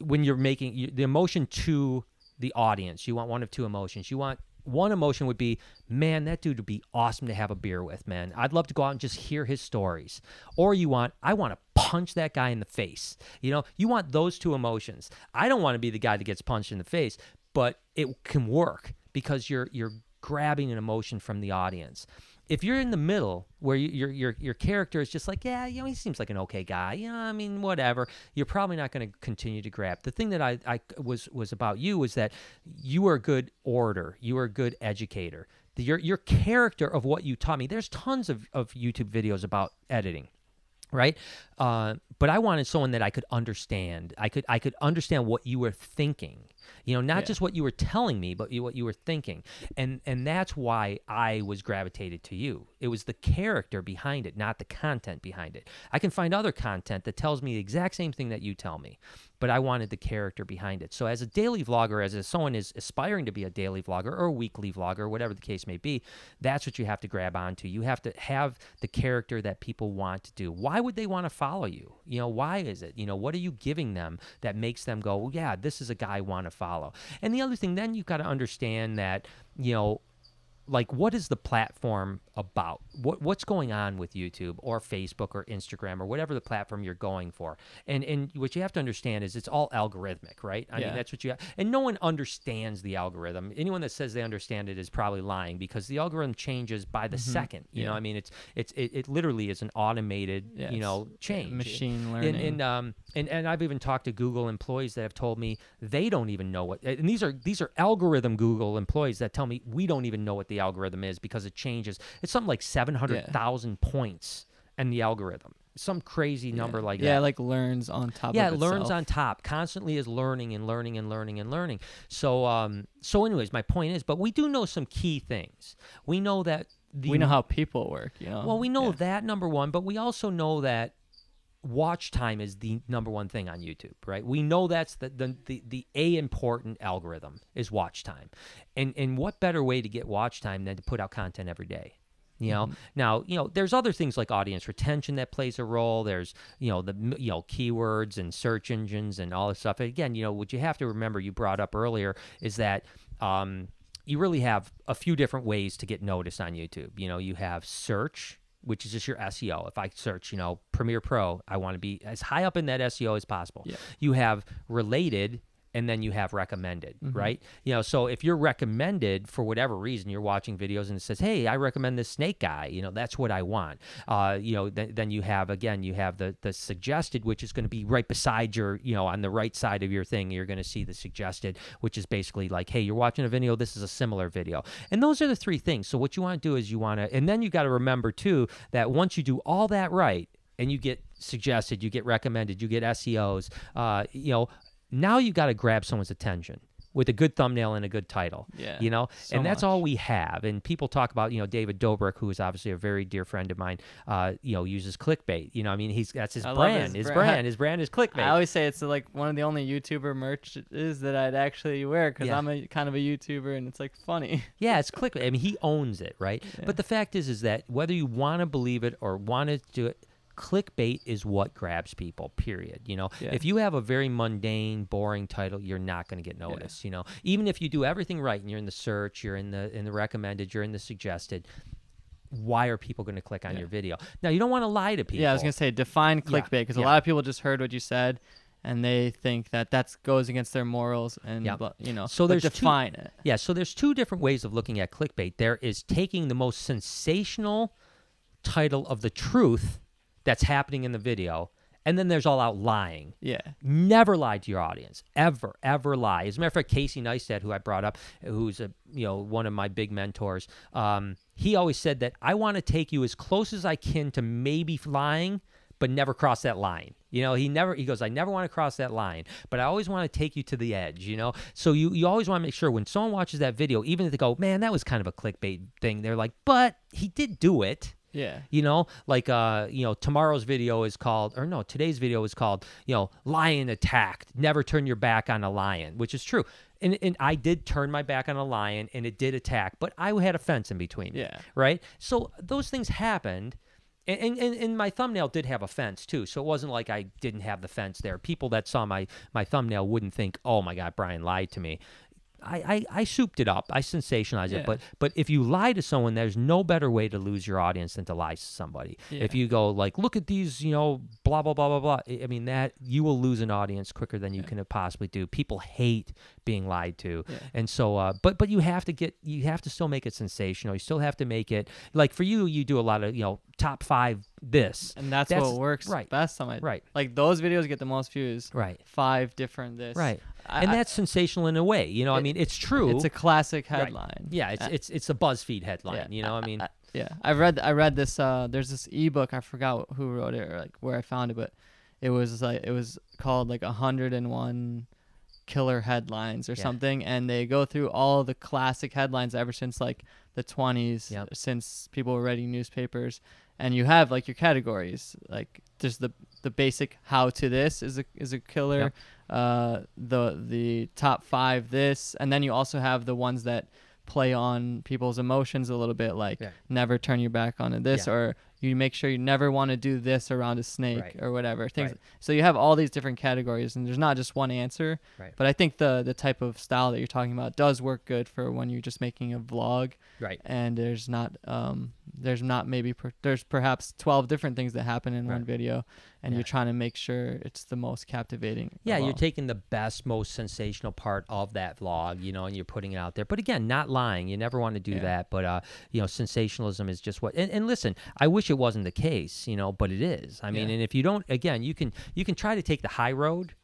when you're making you, the emotion to the audience you want one of two emotions. You want one emotion would be man that dude would be awesome to have a beer with man. I'd love to go out and just hear his stories. Or you want i want to punch that guy in the face. You know you want those two emotions. I don't want to be the guy that gets punched in the face but it can work because you're you're grabbing an emotion from the audience. If you're in the middle where you, your your your character is just like yeah you know he seems like an okay guy you know I mean whatever you're probably not going to continue to grab. The thing that I, I was was about you was that you are a good orator you are a good educator. The, your your character of what you taught me there's tons of, of YouTube videos about editing right? Uh, but I wanted someone that I could understand. I could I could understand what you were thinking you know not Yeah. just what you were telling me but you, what you were thinking. And and that's why i was gravitated to you. It was the character behind it not the content behind it. I can find other content that tells me the exact same thing that you tell me but i wanted the character behind it. So as a daily vlogger as a, someone is aspiring to be a daily vlogger or a weekly vlogger whatever the case may be that's what you have to grab onto. You have to have the character that people want to do. Why would they want to follow you? You know why is it? You know what are you giving them that makes them go well, yeah this is a guy i want to follow and the other thing then you've got to understand that you know like what is the platform about? What what's going on with YouTube or Facebook or Instagram or whatever the platform you're going for? And and what you have to understand is it's all algorithmic right? I Yeah. mean that's what you have, and no one understands the algorithm. Anyone that says they understand it is probably lying because the algorithm changes by the second you know? Mm-hmm. I mean it's it's it, it literally is an automated Yeah, you know change. machine and, learning. and um and, and I've even talked to Google employees that have told me they don't even know what and these are these are algorithm Google employees that tell me we don't even know what the algorithm is because it changes. It's something like seven hundred thousand points and the algorithm. Some crazy number yeah. like yeah, that. like learns on top yeah, of it learns on top. Constantly is learning and learning and learning and learning. So um so anyways, my point is, but we do know some key things. We know that the we know how people work, you know. well, we know Yeah. that number one, but we also know that watch time is the number one thing on YouTube, right? We know that's the the the, the a important algorithm is watch time, and and what better way to get watch time than to put out content every day? You know, now you know there's other things like audience retention that plays a role. There's you know the you know keywords and search engines and all this stuff. Again, you know what you have to remember you brought up earlier is that um, you really have a few different ways to get noticed on YouTube. You know, you have search, which is just your SEO. If I search, you know, Premiere Pro, I want to be as high up in that SEO as possible. Yeah. You have related and then you have recommended, Mm-hmm. right? You know, so if you're recommended for whatever reason, you're watching videos and it says, "Hey, I recommend this snake guy." You know, that's what I want. Uh, you know, th- then you have again, you have the the suggested, which is going to be right beside your, you know, on the right side of your thing. You're going to see the suggested, which is basically like, "Hey, you're watching a video. This is a similar video." And those are the three things. So what you want to do is you want to, and then you got to remember too that once you do all that right, and you get suggested, you get recommended, you get SEOs, uh, you know, now you got to grab someone's attention with a good thumbnail and a good title. Yeah, You know, so and that's much. all we have. And people talk about, you know, David Dobrik, who is obviously a very dear friend of mine, uh, you know, uses clickbait. You know, I mean, he's that's his I brand. his His brand. brand. His brand is clickbait. I always say it's like one of the only YouTuber merch is that I'd actually wear because Yeah. I'm a kind of a YouTuber and it's like funny. Yeah, it's clickbait. I mean, he owns it, right? Yeah. But the fact is, is that whether you want to believe it or want to do it, clickbait is what grabs people. Period. You know, Yeah. if you have a very mundane, boring title, you're not going to get noticed. You know, even if you do everything right and you're in the search, you're in the in the recommended, you're in the suggested. Why are people going to click on Yeah. your video? Now, you don't want to lie to people. Yeah, I was gonna say define clickbait because yeah. a lot of people just heard what you said and they think that that goes against their morals and Yeah. you know. So there's two- define it. Yeah, so there's two different ways of looking at clickbait. There is taking the most sensational title of the truth that's happening in the video, and then there's all out lying. Yeah. Never lie to your audience. Ever, ever lie. As a matter of fact, Casey Neistat, who I brought up, who's a you know one of my big mentors, um, he always said that I want to take you as close as I can to maybe lying, but never cross that line. You know, he never he goes, I never want to cross that line, but I always want to take you to the edge, you know? So you you always want to make sure when someone watches that video, even if they go, Man, that was kind of a clickbait thing, they're like, But he did do it. Yeah. You know, like uh, you know, tomorrow's video is called, or no, today's video is called, you know, lion attacked. Never turn your back on a lion, which is true. And and I did turn my back on a lion, and it did attack, but I had a fence in between. Yeah. Right. So those things happened. And, and, and, and my thumbnail did have a fence too, so it wasn't like I didn't have the fence there. People that saw my my thumbnail wouldn't think, "Oh my God, Brian lied to me." I, I, I souped it up. I sensationalized Yeah. it. But but if you lie to someone, there's no better way to lose your audience than to lie to somebody. If you go like, look at these, you know, blah blah blah blah blah. I I mean that you will lose an audience quicker than you can possibly do. People hate being lied to, Yeah. and so uh, but but you have to get you have to still make it sensational. You still have to make it like for you. You do a lot of you know top five this and that's, That's- what works right. best on my right like those videos get the most views. right Five different this. right, I- and I- that's sensational in a way. You know, I mean, it's true. It's a classic Right. headline. yeah, it's Uh, it's it's a BuzzFeed headline. yeah, You know, I mean, yeah, I read I read this. Uh, there's this ebook. I forgot who wrote it or like where I found it, but it was like it was called like 101 killer headlines or Yeah. something, and they go through all the classic headlines ever since like the 20s, Yep. since people were writing newspapers, and you have like your categories, like just the the basic how to this is a is a killer, Yep. uh, the the top five this, and then you also have the ones that play on people's emotions a little bit, like Yeah. never turn your back on this, Yeah. or you make sure you never want to do this around a snake Right. or whatever things. Right. So you have all these different categories, and there's not just one answer. Right. But I think the the type of style that you're talking about does work good for when you're just making a vlog, right. and there's not um there's not maybe per, there's perhaps 12 different things that happen in one video, and Yeah. you're trying to make sure it's the most captivating. Yeah, you're taking the best, most sensational part of that vlog, you know, and you're putting it out there. But again, not lying. You never want to do Yeah. that. But uh, you know, sensationalism is just what. And, and listen, I wish it wasn't the case, you know, but it is. I mean, Yeah. and if you don't, again, you can you can try to take the high road.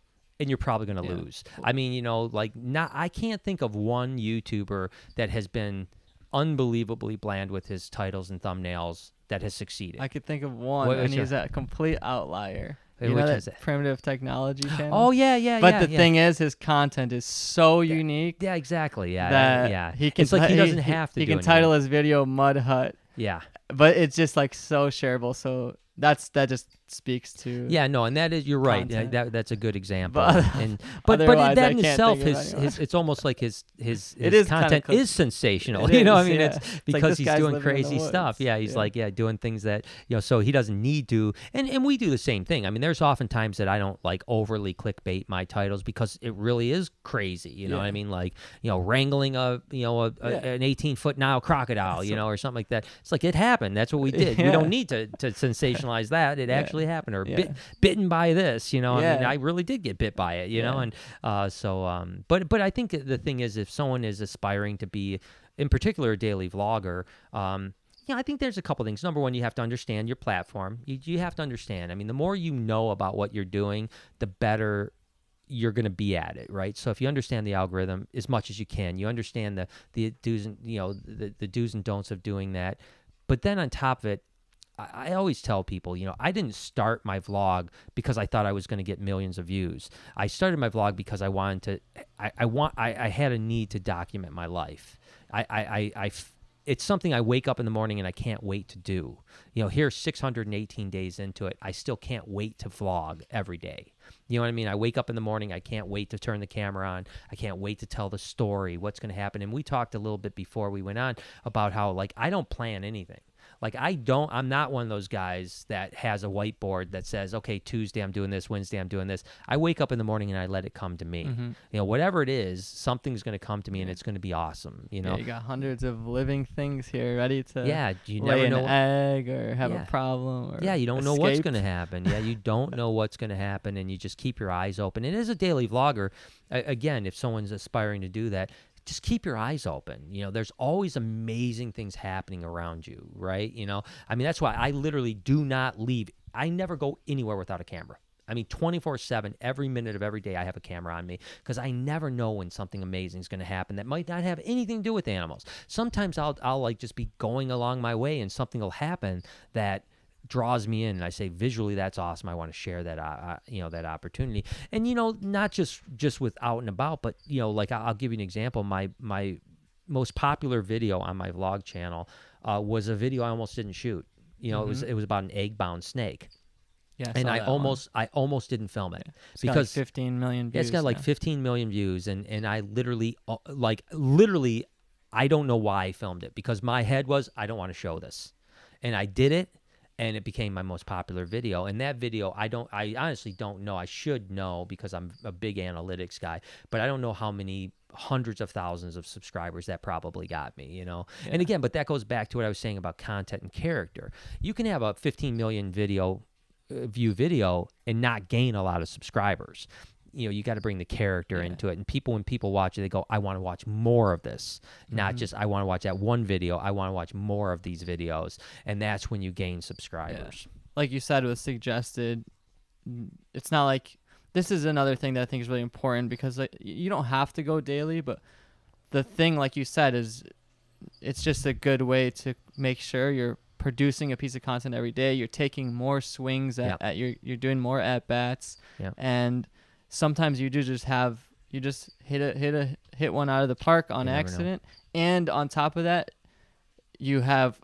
And you're probably going to Yeah. lose. I mean, you know, like not. I can't think of one YouTuber that has been unbelievably bland with his titles and thumbnails that has succeeded. I could think of one, What- and which he's a complete outlier. Hey, You know which that is it? primitive technology channel? oh yeah, yeah, yeah. but yeah, the yeah. thing is, his content is so unique yeah, exactly, yeah, that yeah. he can. it's like he ti- doesn't have to. He do can anything. title his video "Mud Hut," Yeah, but it's just like so shareable. So that's that just speaks to Yeah, no, and that is you're right. Yeah, that that's a good example. But and but but that in itself, his, his it's almost like his his, It his is content is sensational. It you know, I mean, yeah. it's It's like because he's doing living in the crazy stuff. Yeah, he's Yeah. like yeah, doing things that you know, so he doesn't need to. And and we do the same thing. I mean, there's often times that I don't like overly clickbait my titles because it really is crazy. You know what I mean? Like you know, wrangling a you know a, a- Yeah. an 18 foot Nile crocodile, you So- know, or something like that. It's like it happened. That's what we did. We don't need to to sensationalize that. It Yeah. Actually happened. Or Yeah. bit, bitten by this, you know. I mean, I really did get bit by it, you know. And uh, so, um, but but I think the thing is, if someone is aspiring to be, in particular, a daily vlogger, um, yeah, I think there's a couple things. Number one, you have to understand your platform. You, you have to understand. I mean, the more you know about what you're doing, the better you're going to be at it, right? So if you understand the algorithm as much as you can, you understand the the do's and you know the, the do's and don'ts of doing that. But then on top of it, I, always tell people, you know, I didn't start my vlog because I thought I was going to get millions of views. I started my vlog because I wanted to. I, I want. I, I had a need to document my life. I. I. I. it's something I wake up in the morning and I can't wait to do. You know, here 618 days into it, I still can't wait to vlog every day. You know what I mean? I wake up in the morning, I can't wait to turn the camera on. I can't wait to tell the story, what's going to happen. And we talked a little bit before we went on about how like I don't plan anything. Like I don't I'm not one of those guys that has a whiteboard that says, "Okay, Tuesday I'm doing this, Wednesday I'm doing this." I wake up in the morning and I let it come to me. Mhm. You know, whatever it is, something's going to come to me and it's going to be awesome, you know. Yeah, you got hundreds of living things here ready to Yeah, do you lay never an know egg or have Yeah. a problem. Or Yeah, you don't know what's going to happen. Yeah, you don't know what's going to happen, and you just keep your eyes open. And as a daily vlogger, again, if someone's aspiring to do that, just keep your eyes open. You know, there's always amazing things happening around you, right? You know, I mean, that's why I literally do not leave. I never go anywhere without a camera. I mean, 24 7, every minute of every day, I have a camera on me because I never know when something amazing is going to happen that might not have anything to do with animals. Sometimes I'll, I'll like just be going along my way and something will happen that draws me in and I say visually that's awesome I want to share that uh, uh, you know that opportunity and you know not just just with out and about but you know like I- I'll give you an example my my most popular video on my vlog channel uh, was a video I almost didn't shoot you know it was it was about an egg bound snake Yeah, and I that one. almost I almost didn't film it It's got, like, because 15 million yeah, views. it's got like now. 15 million views, and and I literally, uh, like, literally, I don't know why I filmed it because my head was I don't want to show this, and I did it, and it became my most popular video. And that video, I don't, I honestly don't know. I should know because I'm a big analytics guy, but I don't know how many hundreds of thousands of subscribers that probably got me, you know. And again, but that goes back to what I was saying about content and character. You can have a 15 million video uh, view video and not gain a lot of subscribers. You know, you got to bring the character Yeah. into it. And people, when people watch it, they go, I want to watch more of this. Not Mhm. just, I want to watch that one video. I want to watch more of these videos. And that's when you gain subscribers. like you said was suggested it's not like this is another thing that i think is really important because like, you don't have to go daily but the thing like you said is it's just a good way to make sure you're producing a piece of content every day you're taking more swings at, Yep. at your you're doing more at bats Yep. and sometimes you do just have you just hit a hit a hit one out of the park on never know. accident and on top of that you have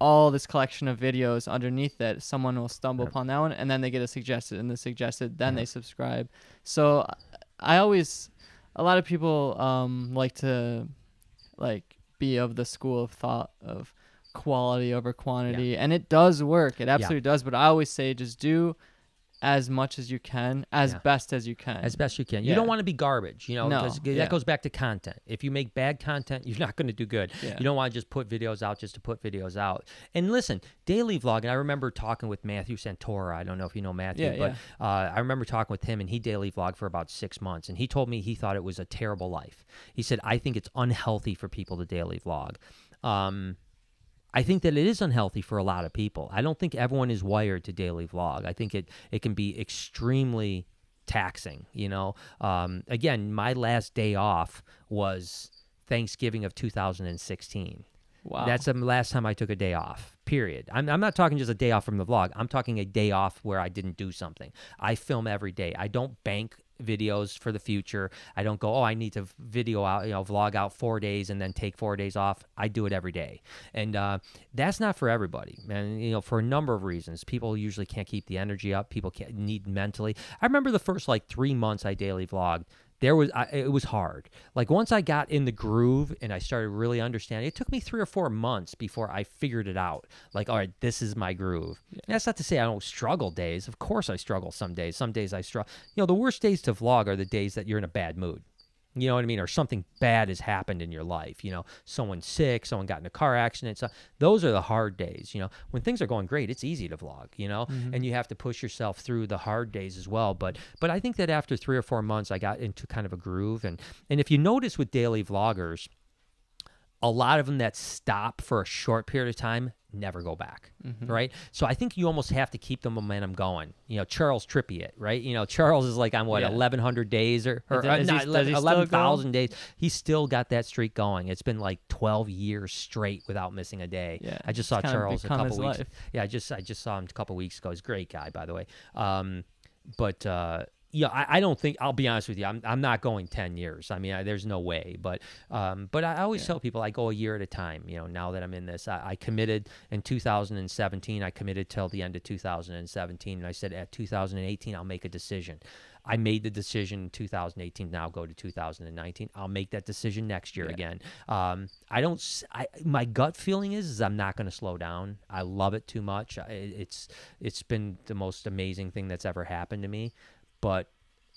all this collection of videos underneath that someone will stumble Yep. upon that one and then they get a suggested and the suggested then Yep. they subscribe so i always a lot of people um like to like be of the school of thought of quality over quantity and it does work it absolutely does but i always say just do as much as you can as Yeah. best as you can As best you can. You Yeah. don't want to be garbage, you know, No, because yeah. that goes back to content. If you make bad content, you're not going to do good. You don't want to just put videos out just to put videos out. And listen, daily vlogging, I remember talking with Matthew Santoro. I don't know if you know Matthew, but Uh, I remember talking with him and he daily vlogged for about six months. And he told me he thought it was a terrible life. He said, I think it's unhealthy for people to daily vlog. Um, I think that it is unhealthy for a lot of people. I don't think everyone is wired to daily vlog. I think it, it can be extremely taxing, you know. Um, again, my last day off was Thanksgiving of 2016. wow That's the last time I took a day off. Period. I'm, I'm not talking just a day off from the vlog. I'm talking a day off where I didn't do something. I film every day. I don't bank videos for the future. I don't go, oh, I need to video out, you know, vlog out four days and then take four days off. I do it every day, and uh, that's not for everybody, and you know, for a number of reasons. People usually can't keep the energy up. People can't need mentally. I remember the first like three months I daily vlogged there was I, it was hard. Like once i got in the groove and i started really understanding it took me three or four months before i figured it out. Like all right this is my groove. And that's not to say i don't struggle days. Of course i struggle some days. Some days i struggle. You know the worst days to vlog are the days that you're in a bad mood you know what I mean? Or something bad has happened in your life. You know, someone's sick, someone got in a car accident. So those are the hard days. You know, when things are going great, it's easy to vlog. You know, mm-hmm. and you have to push yourself through the hard days as well. But but I think that after three or four months, I got into kind of a groove. And and if you notice with daily vloggers, a lot of them that stop for a short period of time never go back Mm-hmm. right so i think you almost have to keep the momentum going you know charles Trippy right you know charles is like on what Yeah. 1100 days or, or uh, not does 11 he still go? 11000 days he's still got that streak going it's been like 12 years straight without missing a day Yeah, i just saw charles a couple weeks life. yeah i just i just saw him a couple weeks ago he's a great guy by the way um but uh yeah, I, I don't think I'll be honest with you. I'm, I'm not going ten years. I mean, I, there's no way. But um, but I always tell people I go a year at a time. You know, now that I'm in this, I, I committed in 2017. I committed till the end of 2017, and I said at 2018 I'll make a decision. I made the decision in 2018. Now go to 2019. I'll make that decision next year Yeah. again. Um, I don't. I my gut feeling is, is I'm not going to slow down. I love it too much. I, it's it's been the most amazing thing that's ever happened to me. But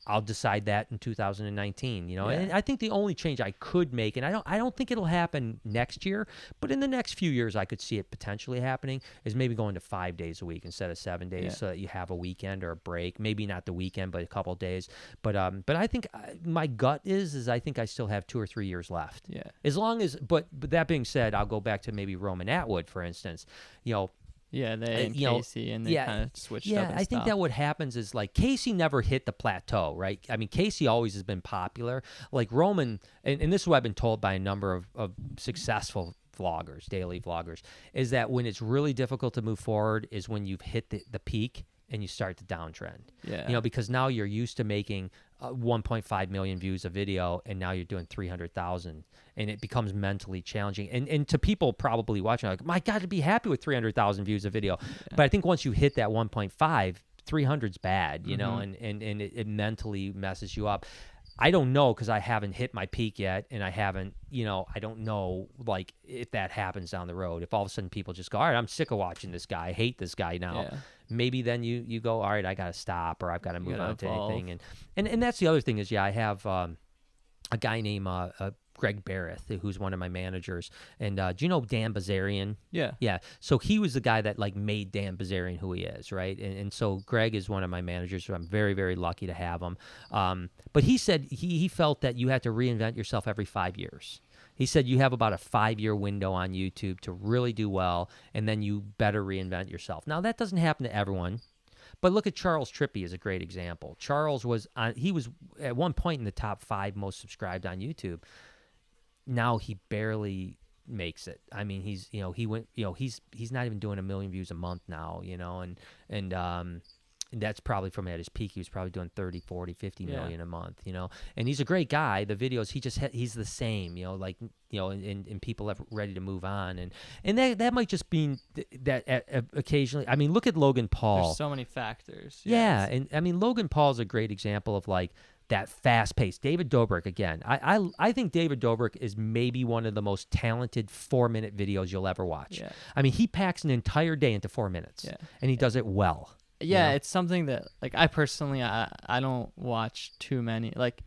I'll decide that in 2019. You know, Yeah. and I think the only change I could make, and I don't, I don't think it'll happen next year, but in the next few years, I could see it potentially happening. Is maybe going to five days a week instead of seven days, Yeah. so that you have a weekend or a break. Maybe not the weekend, but a couple days. But um, but I think I, my gut is, is I think I still have two or three years left. yeah As long as, but but that being said, I'll go back to maybe Roman Atwood, for instance. You know, yeah they Uh, and you know, casey and they yeah, kind of switched yeah, I think that what happens is like Casey never hit the plateau, right? I mean, Casey always has been popular. Like Roman, and, and this is what I've been told by a number of, of successful vloggers, daily vloggers, is that when it's really difficult to move forward is when you've hit the, the peak and you start the downtrend. yeah You know, because now you're used to making uh, 1.5 million views a video, and now you're doing 300,000, and it becomes mentally challenging. And and to people probably watching, like, my God, to be happy with 300,000 views a video. But I think once you hit that 1.5, 300's bad, you know, Mhm. and and and it, it mentally messes you up. I don't know because I haven't hit my peak yet, and I haven't, you know, I don't know like if that happens down the road. If all of a sudden people just go, all right, I'm sick of watching this guy, I hate this guy now. Yeah. Maybe then you you go, all right, I got to stop, or I've got to move gotta on to anything, and and and that's the other thing is, yeah, I have um, a guy named uh, uh, Greg Barrett, who's one of my managers, and uh, do you know Dan Bilzerian? Yeah. Yeah. So he was the guy that like made Dan Bilzerian who he is, right? And, and so Greg is one of my managers, so I'm very, very lucky to have him. Um, but he said he, he felt that you had to reinvent yourself every five years. He said you have about a five year window on YouTube to really do well, and then you better reinvent yourself. Now, that doesn't happen to everyone. But look at Charles Trippy as a great example. Charles was on, he was at one point in the top five most subscribed on YouTube now he barely makes it. I mean, he's you know he went you know he's he's not even doing a million views a month now, you know, and and um that's probably from at his peak he was probably doing 30 40 50 Yeah. million a month you know and he's a great guy the videos he just ha- he's the same you know like you know and, and, and people are ready to move on and and that that might just mean th- that uh, uh, occasionally i mean look at logan paul There's so many factors. yeah, and I mean Logan Paul's a great example of like that fast pace. David Dobrik again. I, I I think David Dobrik is maybe one of the most talented four minute videos you'll ever watch. Yeah. I mean he packs an entire day into four minutes. Yeah. And he does it well. yeah know? it's something that like i personally i i don't watch too many like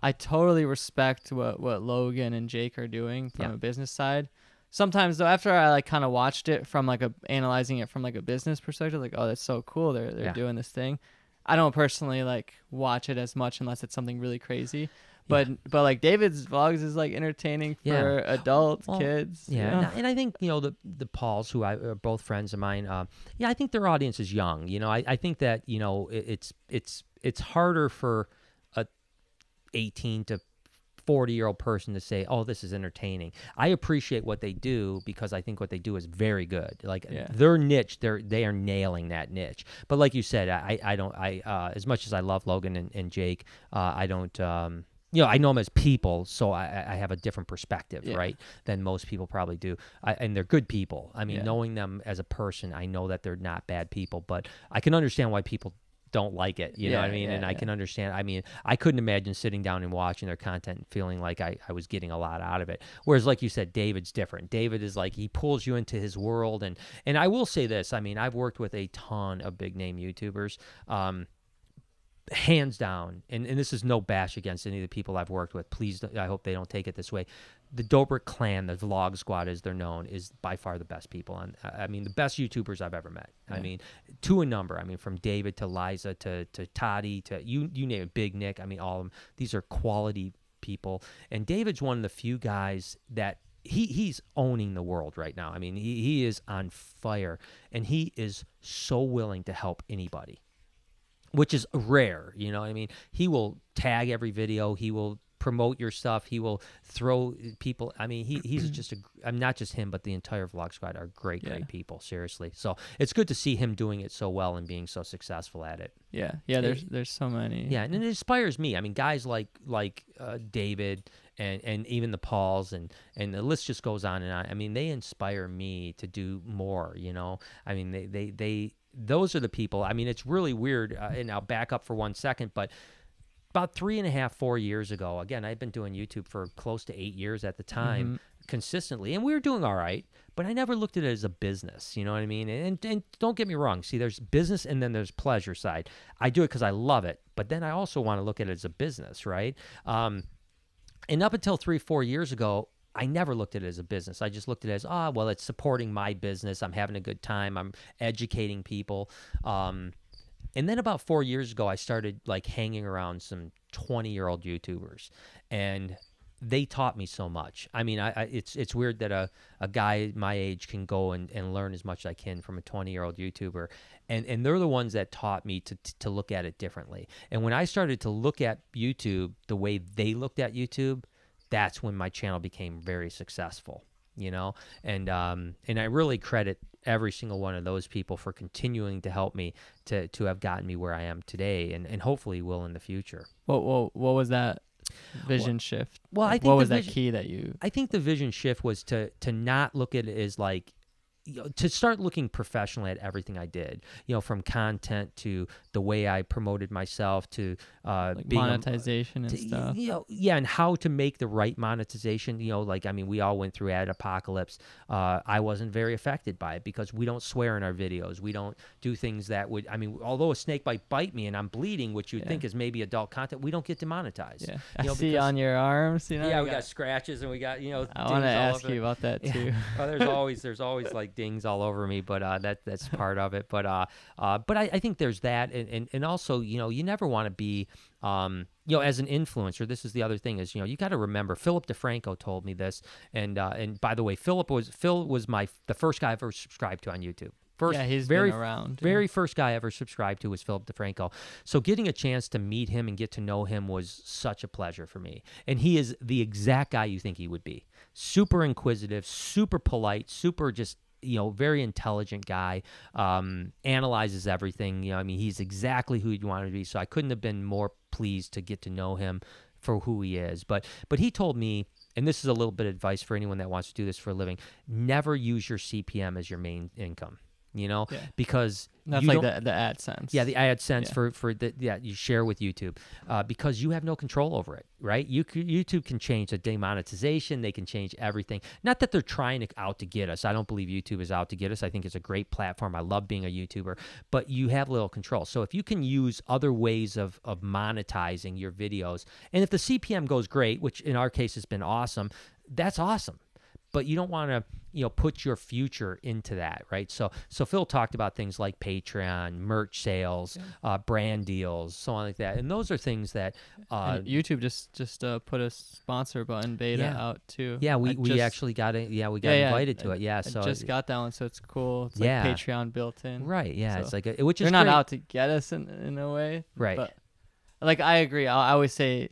i totally respect what what logan and jake are doing from Yeah. a business side sometimes though after i like kind of watched it from like a analyzing it from like a business perspective like oh that's so cool they're they're Yeah. doing this thing i don't personally like watch it as much unless it's something really crazy but but like david's vlogs is like entertaining for Yeah. adults Well, kids you Yeah, know? and, I, and I think you know the the Pauls, who I are both friends of mine. Uh, yeah, I think their audience is young. You know, I, I think that you know it, it's it's it's harder for a eighteen to 40 year old person to say, oh, this is entertaining. I appreciate what they do because I think what they do is very good. Like Yeah. their niche, they're, they are nailing that niche. But like you said, I, I don't, I, uh, as much as I love Logan and, and Jake, uh, I don't, um, you know, I know them as people, so I, I- have a different perspective, Yeah. right, than most people probably do. I, and they're good people. I mean, Yeah. knowing them as a person, I know that they're not bad people, but I can understand why people don't like it. You know what I mean? yeah, and I can understand. I mean, I couldn't imagine sitting down and watching their content and feeling like I, I was getting a lot out of it. Whereas, like you said, David's different. David is like he pulls you into his world, and and I will say this. I mean, I've worked with a ton of big name YouTubers. Um, hands down, and, and this is no bash against any of the people I've worked with. Please, I hope they don't take it this way. The Dobrik clan, the Vlog Squad, as they're known, is by far the best people. And I mean, the best YouTubers I've ever met. I mean, to a number. I mean, from David to Liza to to Toddy to you you name it, Big Nick. I mean, all of them. These are quality people. And David's one of the few guys that he he's owning the world right now. I mean, he, he is on fire, and he is so willing to help anybody which is rare. You know what I mean? He will tag every video. He will promote your stuff. He will throw people. I mean, he, he's just a. I'm not just him, but the entire vlog squad are great, Yeah. great people. Seriously. So it's good to see him doing it so well and being so successful at it. yeah yeah there's there's so many Yeah, and it inspires me. I mean, guys like like uh, David and and even the Pauls and and the list just goes on and on. I mean, they inspire me to do more. You know, I mean, they they they those are the people. I mean, it's really weird. Uh, and I'll back up for one second, but about three and a half, four years ago, again, I've been doing YouTube for close to eight years at the time, consistently, and we were doing all right. But I never looked at it as a business. You know what I mean? And, and don't get me wrong. See, there's business and then there's pleasure side. I do it because I love it, but then I also want to look at it as a business, right? Um, and up until three, four years ago, I never looked at it as a business. I just looked at it as, ah, well, it's supporting my business. I'm having a good time. I'm educating people. Um, and then about four years ago, I started like hanging around some 20 year old YouTubers, and they taught me so much. I mean, I, I it's it's weird that a, a guy my age can go and, and learn as much as I can from a 20 year old YouTuber, and and they're the ones that taught me to to look at it differently. And when I started to look at YouTube the way they looked at YouTube, that's when my channel became very successful you know? And um and i really credit every single one of those people for continuing to help me to to have gotten me where i am today and and hopefully will in the future. What what, what was that vision shift? well, I think what was that key that you i think the vision shift was to to not look at it as like you know, to start looking professionally at everything I did, you know, from content to the way I promoted myself to uh, Like being a- monetization and stuff. You know, yeah, and how to make the right monetization. You know, like I mean, we all went through ad apocalypse. Uh, I wasn't very affected by it because we don't swear in our videos. We don't do things that would. I mean, although a snake might bite me and I'm bleeding, which you Yeah. think is maybe adult content, we don't get demonetized. Yeah, You know, I see because- on your arms. You know, yeah, we got, scratches and we got you know. I want to ask you about that Yeah. too. well, there's always there's always like dings all over me, but uh, that that's part of it. But uh, uh, but I, I think there's that, and, and and also you know you never want to be um, you know as an influencer. This is the other thing is you know you got to remember Philip DeFranco told me this, and uh, and by the way, Philip was Phil was my the first guy I ever subscribed to on YouTube. First, yeah, he's very been around. yeah. very first guy I ever subscribed to was Philip DeFranco. So getting a chance to meet him and get to know him was such a pleasure for me. And he is the exact guy you think he would be. Super inquisitive, super polite, super just you know very intelligent guy um analyzes everything you know i mean he's exactly who you want to be so i couldn't have been more pleased to get to know him for who he is. But but he told me and this is a little bit of advice for anyone that wants to do this for a living never use your cpm as your main income you know Yeah. because That's like the the AdSense. yeah, the AdSense Yeah. for for the yeah you share with YouTube uh, because you have no control over it, right? You YouTube can change the demonetization, they can change everything. Not that they're trying to out to get us. I don't believe YouTube is out to get us. I think it's a great platform. I love being a YouTuber, but you have little control. So if you can use other ways of of monetizing your videos, and if the CPM goes great, which in our case has been awesome, that's awesome but you don't want to you know put your future into that right so so phil talked about things like patreon merch sales uh, brand deals so on like that and those are things that uh, YouTube just just uh, put a sponsor button beta Yeah. out too. yeah we, I we just- actually got it yeah we got Yeah, yeah, invited to I- it yeah I so just got that one, so it's cool. It's Yeah. like Patreon built in. right yeah so it's like a, which is They're not great. out to get us in in a way. right But like I agree. I, I always say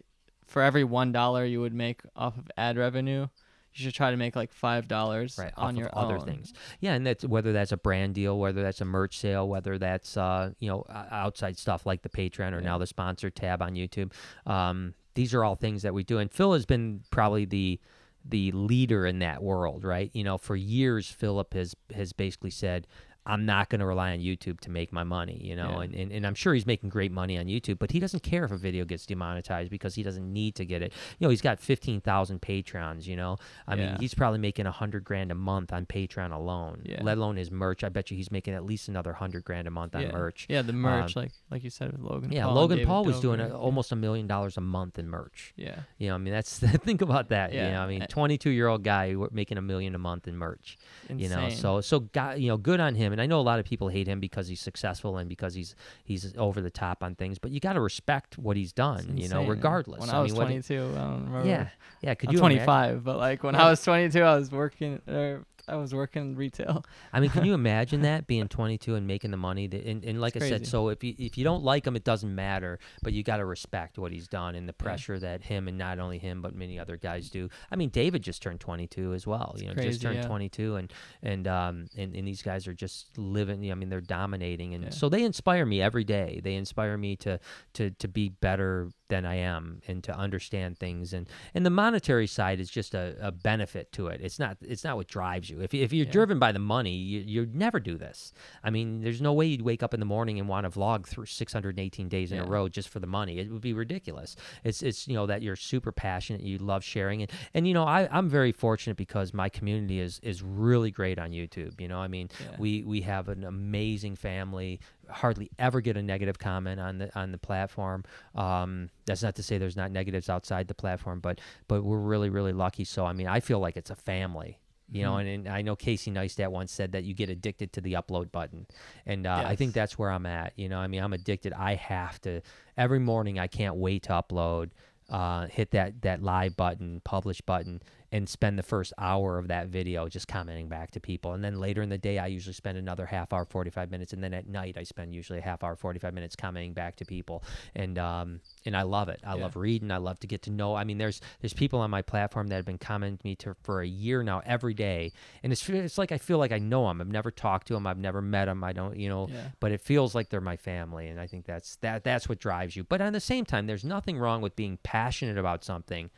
for every one dollar you would make off of ad revenue, you should try to make like five dollars right on your other own. things yeah and that's whether that's a brand deal whether that's a merch sale whether that's uh you know outside stuff like the patreon or Yeah. now the sponsor tab on youtube um these are all things that we do and phil has been probably the the leader in that world right you know for years philip has has basically said I'm not going to rely on YouTube to make my money, you know, Yeah. and, and, and I'm sure he's making great money on YouTube, but he doesn't care if a video gets demonetized because he doesn't need to get it. You know, he's got 15,000 patrons, you know, I mean, he's probably making a hundred grand a month on Patreon alone, Yeah. let alone his merch. I bet you he's making at least another hundred grand a month on yeah. merch. Yeah, the merch, like like you said with Logan. Yeah, Paul Logan Paul was doing a, almost a million dollars a month in merch. Yeah. You know, I mean, that's think about that. You Yeah. know, I mean, Uh, 22 year old guy making a million a month in merch. Insane. You know, so so guy, you know, good on him. And I know a lot of people hate him because he's successful and because he's he's over the top on things. But you got to respect what he's done. You know, regardless. When I, was mean, what- 22, I don't remember. yeah, yeah. Could I'm you imagine- 25, but like when Yeah. I was 22, I was working. Or I was working retail. I mean, can you imagine that being 22 and making the money? That, and, and like It's I said, so if you if you don't like him, it doesn't matter. But you got to respect what he's done and the Yeah. pressure that him and not only him but many other guys do. I mean, David just turned 22 as well. you know, crazy, just turned yeah. 22, and and um and, and these guys are just living. I mean, they're dominating, and Yeah. so they inspire me every day. They inspire me to to to be better than I am and to understand things. And and the monetary side is just a, a benefit to it. It's not it's not what drives you. If if you're Yeah. driven by the money, you, you'd never do this. I mean, there's no way you'd wake up in the morning and want to vlog through 618 days in a row just for the money. It would be ridiculous. It's it's you know that you're super passionate, you love sharing it, and you know I I'm very fortunate because my community is is really great on YouTube. You know, I mean, Yeah. we we have an amazing family. Hardly ever get a negative comment on the on the platform. Um, that's not to say there's not negatives outside the platform, but but we're really really lucky. So I mean, I feel like it's a family. You know, Mhm. and, and I know Casey Neistat once said that you get addicted to the upload button, and uh, I think that's where I'm at. You know, I mean, I'm addicted. I have to every morning. I can't wait to upload. Uh, hit that that live button, publish button, and spend the first hour of that video just commenting back to people. And then later in the day, I usually spend another half hour, 45 minutes. And then at night, I spend usually a half hour, 45 minutes commenting back to people. And, um, and I love it. I Yeah. love reading. I love to get to know. I mean, there's, there's people on my platform that have been commenting to me to, for a year now, every day. And it's, it's like, I feel like I know them. I've never talked to them. I've never met them. I don't, you know, Yeah. but it feels like they're my family. And I think that's, that, that's what drives you. But at the same time, there's nothing wrong with being passionate about something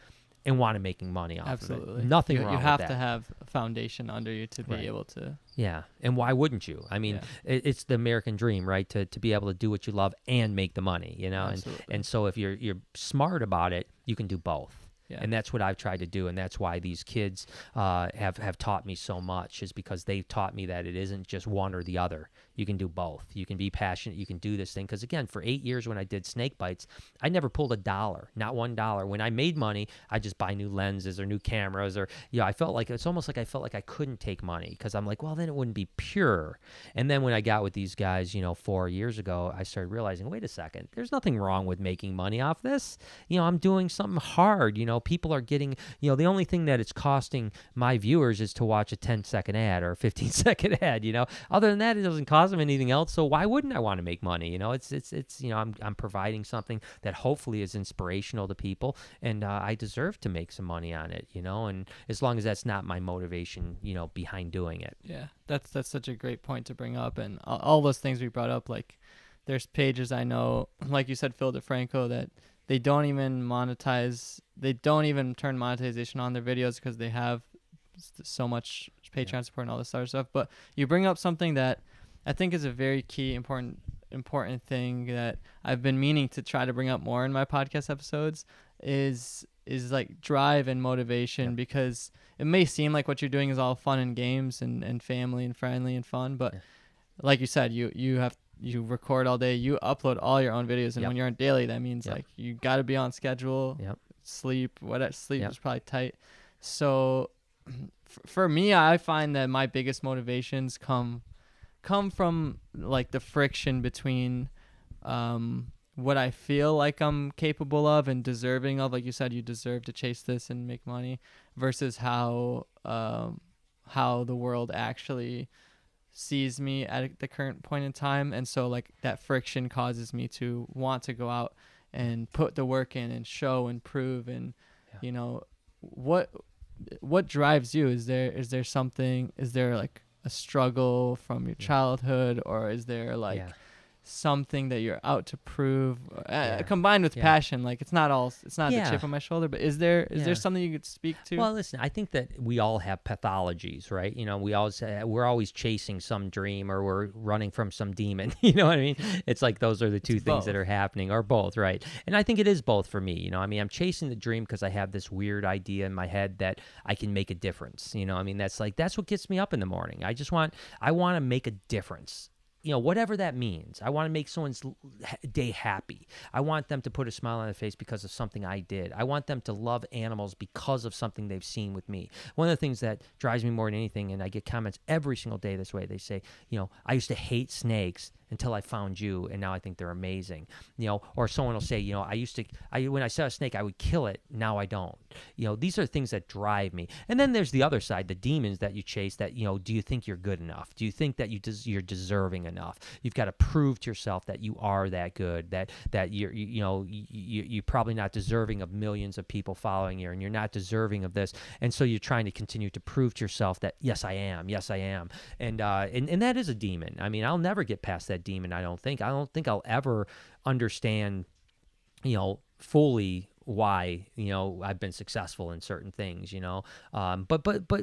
and want to making money off Absolutely. of it. Nothing you, wrong You have to have a foundation under you to be Right. able to. Yeah, and why wouldn't you? I mean, it, it's the American dream, right? To to be able to do what you love and make the money, you know. And Absolutely. and so if you're you're smart about it, you can do both. Yeah. And that's what I've tried to do, and that's why these kids uh, have have taught me so much, is because they've taught me that it isn't just one or the other. You can do both. You can be passionate. You can do this thing. Because again, for eight years when I did Snake Bytes, I never pulled a dollar, not one dollar. When I made money, I just buy new lenses or new cameras, or you know, I felt like it's almost like I felt like I couldn't take money because I'm like, well, then it wouldn't be pure. And then when I got with these guys, you know, four years ago, I started realizing, wait a second, there's nothing wrong with making money off this. You know, I'm doing something hard. You know, people are getting, you know, the only thing that it's costing my viewers is to watch a 10 second ad or a 15 second ad. You know, other than that, it doesn't cost them anything else. So why wouldn't I want to make money? You know, it's it's it's you know, I'm I'm providing something that hopefully is inspirational to people, and uh, I deserve to make some money on it. You know, and as long as that's not my motivation, you know, behind doing it. Yeah, that's that's such a great point to bring up, and all, all those things we brought up. Like, there's pages I know, like you said, Phil DeFranco, that they don't even monetize. They don't even turn monetization on their videos because they have so much Patreon support and all this other stuff. But you bring up something that I think is a very key, important, important thing that I've been meaning to try to bring up more in my podcast episodes is is like drive and motivation Yeah. because it may seem like what you're doing is all fun and games and, and family and friendly and fun, but Yeah. like you said, you you have you record all day, you upload all your own videos, and Yep. when you're on daily, that means Yep. like you got to be on schedule. Yep. Sleep, what sleep Yep. is probably tight. So f- for me, I find that my biggest motivations come come from like the friction between um, what I feel like I'm capable of and deserving of. Like you said, you deserve to chase this and make money, versus how um, how the world actually sees me at the current point in time. And so like that friction causes me to want to go out and put the work in and show and prove and Yeah. you know what what drives you is there is there something is there like a struggle from your childhood or is there like yeah. Something that you're out to prove uh, Yeah. combined with Yeah. passion like it's not all it's not Yeah. the chip on my shoulder but is there is there something you could speak to Well, listen, I think that we all have pathologies, right? You know, we always uh, we're always chasing some dream or we're running from some demon. You know what I mean? It's like those are the two things that are happening, or both, right? And I think it is both for me. You know, I mean, I'm chasing the dream because I have this weird idea in my head that I can make a difference. You know, I mean, that's like that's what gets me up in the morning. I just want I want to make a difference you know, whatever that means. I want to make someone's day happy. I want them to put a smile on their face because of something I did. I want them to love animals because of something they've seen with me. One of the things that drives me more than anything, and I get comments every single day this way, they say, you know, I used to hate snakes until I found you, and now I think they're amazing. You know, or someone will say, you know, I used to, I when I saw a snake, I would kill it. Now I don't. You know, these are things that drive me. And then there's the other side, the demons that you chase. That you know, do you think you're good enough? Do you think that you des- you're deserving enough? You've got to prove to yourself that you are that good. That that you're you, you know you, you're probably not deserving of millions of people following you, and you're not deserving of this. And so you're trying to continue to prove to yourself that yes, I am. Yes, I am. And uh, and and that is a demon. I mean, I'll never get past that demon. I don't think. I don't think I'll ever understand you know fully why you know I've been successful in certain things you know um, but but but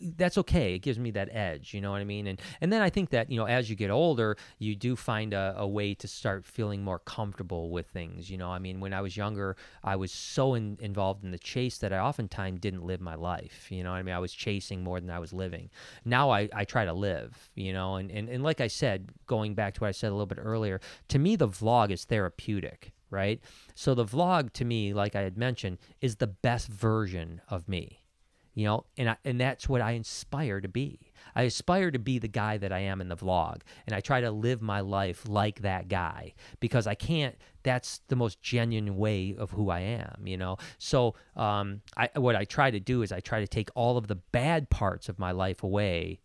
that's okay. It gives me that edge you know what I mean? And and then I think that you know as you get older you do find a, a way to start feeling more comfortable with things you know? I mean when I was younger I was so in, involved in the chase that I oftentimes didn't live my life you know I mean? I was chasing more than I was living. Now I, I try to live you know? And, and and like I said going back to what I said a little bit earlier to me the vlog is therapeutic right? So the vlog to me, like I had mentioned, is the best version of me. You know, and I, and that's what I inspire to be. I aspire to be the guy that I am in the vlog, and I try to live my life like that guy because I can't. That's the most genuine way of who I am, you know. So, um, I what I try to do is I try to take all of the bad parts of my life away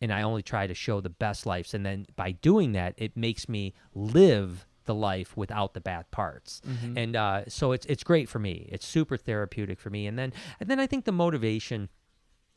and I only try to show the best lives. And then by doing that, it makes me live the life without the bad parts. Mm-hmm. And uh, so it's it's great for me. It's super therapeutic for me. And then and then I think the motivation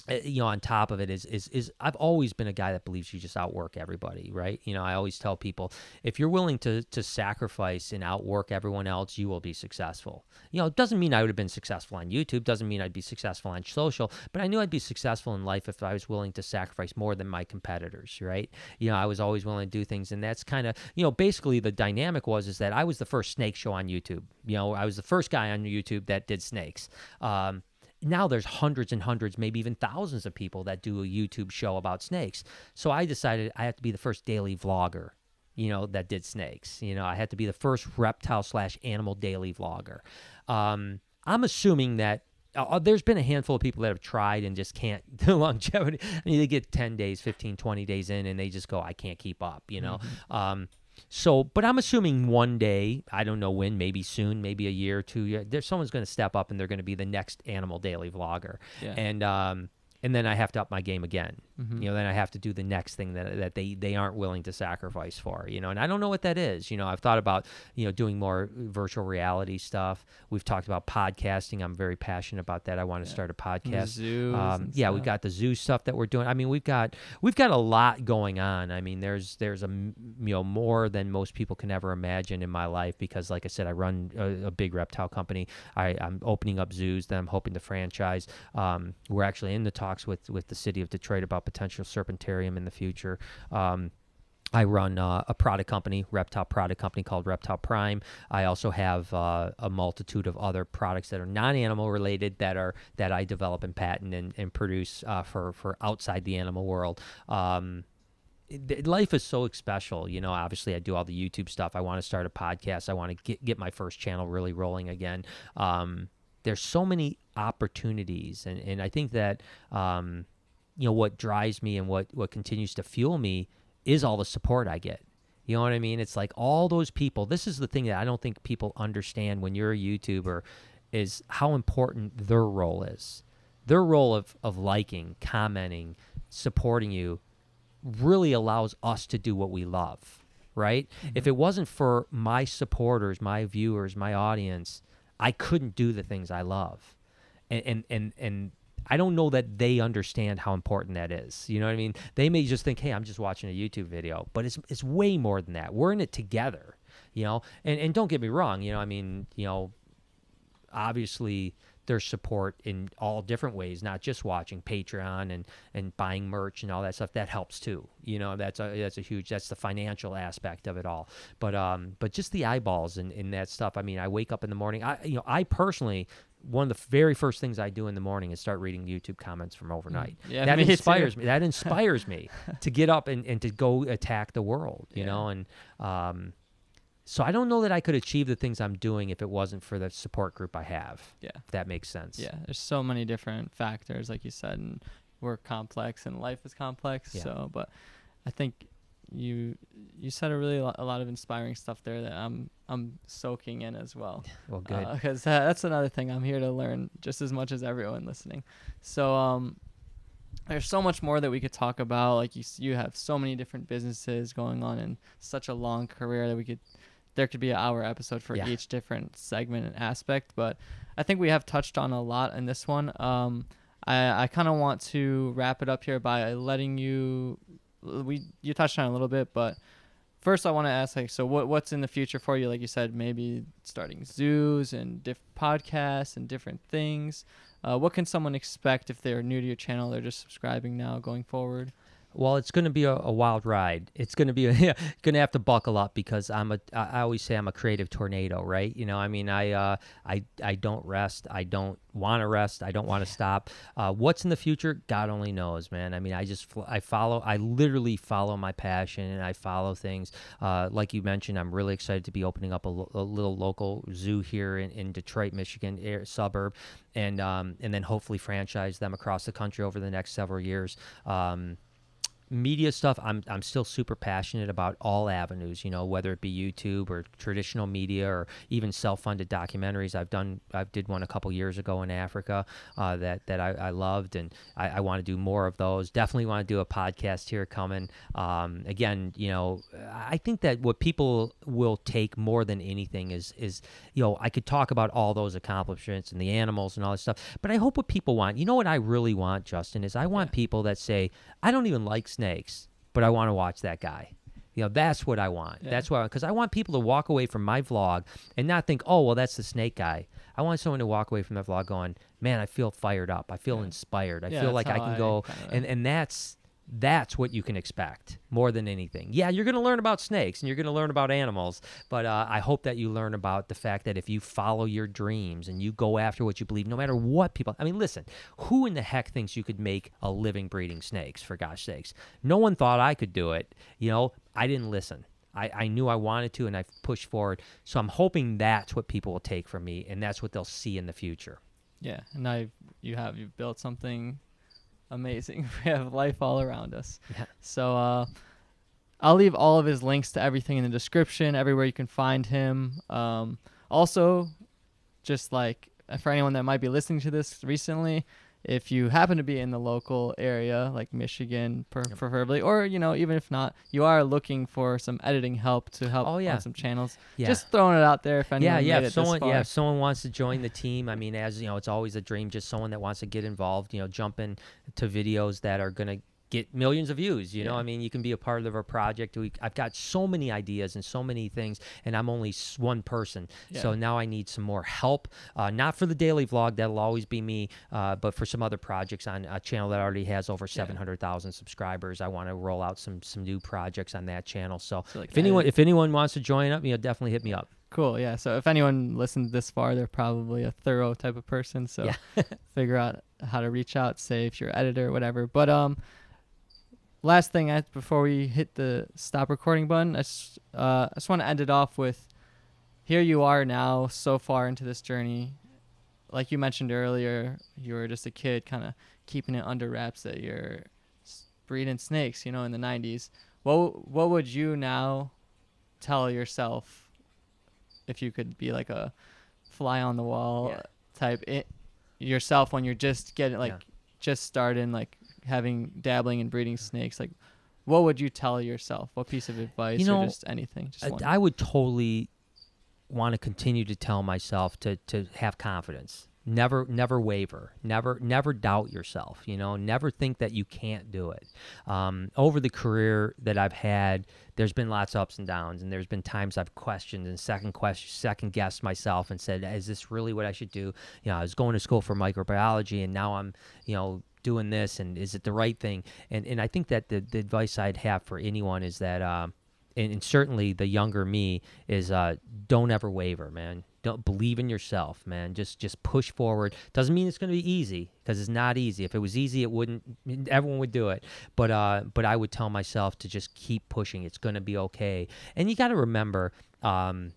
you know on top of it is is is I've always been a guy that believes you just outwork everybody right? You know I always tell people if you're willing to to sacrifice and outwork everyone else you will be successful. You know it doesn't mean I would have been successful on YouTube doesn't mean I'd be successful on social but I knew I'd be successful in life if I was willing to sacrifice more than my competitors right? You know I was always willing to do things and that's kind of you know basically the dynamic was is that I was the first snake show on YouTube. You know I was the first guy on YouTube that did snakes. Um, now there's hundreds and hundreds, maybe even thousands of people that do a YouTube show about snakes. So I decided I have to be the first daily vlogger, you know, that did snakes. You know, I had to be the first reptile slash animal daily vlogger. Um, I'm assuming that uh, uh there's been a handful of people that have tried and just can't the longevity. I mean, they get 10 days, 15, 20 days in and they just go, I can't keep up, you know? Mm-hmm. Um, so, but I'm assuming one day, I don't know when, maybe soon, maybe a year or two, there's someone's going to step up and they're going to be the next animal daily vlogger. Yeah. And um, and then I have to up my game again. Mm-hmm. You know, then I have to do the next thing that that they they aren't willing to sacrifice for. You know, and I don't know what that is. You know, I've thought about you know doing more virtual reality stuff. We've talked about podcasting. I'm very passionate about that. I want to yeah. start a podcast. Um, yeah, we've got the zoo stuff that we're doing. I mean, we've got we've got a lot going on. I mean, there's there's a you know more than most people can ever imagine in my life because, like I said, I run a, a big reptile company. I, I'm opening up zoos that I'm hoping to franchise. Um, we're actually in the talk talks with with the city of Detroit about potential serpentarium in the future. Um, I run uh, a product company, reptile product company called Reptile Prime. I also have uh, a multitude of other products that are non-animal related that are that I develop and patent and, and produce uh, for for outside the animal world. Um, life is so special, you know. Obviously, I do all the YouTube stuff. I want to start a podcast. I want to get get my first channel really rolling again. Um, there's so many opportunities, and and I think that um, you know what drives me and what what continues to fuel me is all the support I get. You know what I mean? It's like all those people. This is the thing that I don't think people understand when you're a YouTuber is how important their role is. Their role of of liking, commenting, supporting you really allows us to do what we love, right? Mm-hmm. If it wasn't for my supporters, my viewers, my audience, I couldn't do the things I love. And and and, and I don't know that they understand how important that is. You know what I mean? They may just think, "Hey, I'm just watching a YouTube video," but it's it's way more than that. We're in it together, you know. And and don't get me wrong, you know, I mean, you know, obviously their support in all different ways, not just watching Patreon and and buying merch and all that stuff. That helps too. You know, that's a that's a huge that's the financial aspect of it all. But um, but just the eyeballs and, and that stuff. I mean, I wake up in the morning. I you know, I personally one of the very first things I do in the morning is start reading YouTube comments from overnight. Mm, yeah, that me inspires too. me. That inspires me to get up and, and to go attack the world, you yeah. know, and um, so I don't know that I could achieve the things I'm doing if it wasn't for the support group I have. Yeah. If that makes sense. Yeah. There's so many different factors, like you said, and we're complex and life is complex. Yeah. So, but I think you you said a really lo- a lot of inspiring stuff there that I'm I'm soaking in as well. Well, good. Because uh, that's another thing I'm here to learn just as much as everyone listening. So um, there's so much more that we could talk about. Like you you have so many different businesses going on in such a long career that we could there could be an hour episode for yeah. each different segment and aspect, but I think we have touched on a lot in this one. Um, I, I kind of want to wrap it up here by letting you we you touched on a little bit, but first I want to ask like so what what's in the future for you? Like you said, maybe starting zoos and different podcasts and different things. Uh, what can someone expect if they're new to your channel? They're just subscribing now, going forward well, it's going to be a, a, wild ride. It's going to be a, going to have to buckle up because I'm a. I always say I'm a creative tornado, right? You know, I mean, I uh, I I don't rest. I don't want to rest. I don't want to stop. Uh, what's in the future? God only knows, man. I mean, I just I follow. I literally follow my passion and I follow things. Uh, like you mentioned, I'm really excited to be opening up a, a little local zoo here in, in Detroit, Michigan air, suburb, and um, and then hopefully franchise them across the country over the next several years. Um, media stuff, I'm I'm still super passionate about all avenues. You know, whether it be YouTube or traditional media or even self-funded documentaries. I've done I did one a couple years ago in Africa uh, that that I, I, loved, and I, I want to do more of those. Definitely want to do a podcast here coming. Um, again, you know, I think that what people will take more than anything is is you know I could talk about all those accomplishments and the animals and all this stuff, but I hope what people want. You know what I really want, Justin, is I want yeah. people that say I don't even like snakes, but I want to watch that guy. You know, that's what I want. Yeah. That's why, because I want people to walk away from my vlog and not think, oh, well, that's the snake guy. I want someone to walk away from that vlog going, man, I feel fired up. I feel yeah. inspired. I yeah, feel like I can I go, kinda... and and that's that's what you can expect more than anything. Yeah, you're going to learn about snakes and you're going to learn about animals, but uh, I hope that you learn about the fact that if you follow your dreams and you go after what you believe, no matter what people, I mean, listen, who in the heck thinks you could make a living breeding snakes, for gosh sakes? No one thought I could do it. You know, I didn't listen. I, I knew I wanted to and I pushed forward. So I'm hoping that's what people will take from me and that's what they'll see in the future. Yeah, and I you have you've built something amazing. we have life all around us. Yeah. So uh, I'll leave all of his links to everything in the description, everywhere you can find him. Um, also, just like for anyone that might be listening to this recently, if you happen to be in the local area, like Michigan, per- preferably, or you know, even if not, you are looking for some editing help to help oh, yeah. on some channels. Yeah. Just throwing it out there if anyone yeah, yeah. If someone, yeah, if someone wants to join the team, I mean, as you know, it's always a dream. Just someone that wants to get involved. You know, jump in to videos that are gonna get millions of views. You know, I mean, you can be a part of a project. We, I've got so many ideas and so many things, and I'm only one person. Yeah. So now I need some more help. Uh, not for the daily vlog, that'll always be me, uh, but for some other projects on a channel that already has over 700,000 subscribers. I want to roll out some some new projects on that channel. So, so like if anyone if anyone wants to join up, you know, definitely hit me up. Cool. Yeah. So if anyone listened this far, they're probably a thorough type of person. So yeah. figure out how to reach out, say if you're editor or whatever. But um, last thing I, before we hit the stop recording button, I just, uh, I just want to end it off with here you are now, so far into this journey. Like you mentioned earlier, you were just a kid, kind of keeping it under wraps that you're breeding snakes, you know, in the 90s. What, what would you now tell yourself if you could be like a fly on the wall yeah. type it, yourself when you're just getting like yeah. just starting like having dabbling and breeding snakes, like what would you tell yourself? What piece of advice you know, or just anything? Just I, I would totally want to continue to tell myself to to have confidence. Never never waver. Never never doubt yourself, you know, never think that you can't do it. Um, over the career that I've had, there's been lots of ups and downs and there's been times I've questioned and second question second guessed myself and said, is this really what I should do? You know, I was going to school for microbiology and now I'm, you know, doing this and is it the right thing? And and i think that the, the advice i'd have for anyone is that um and, and certainly the younger me is uh don't ever waver man. Don't believe in yourself man. Just just push forward. Doesn't mean it's going to be easy because it's not easy. If it was easy it wouldn't everyone would do it. But uh but i would tell myself to just keep pushing. It's going to be okay. And you got to remember um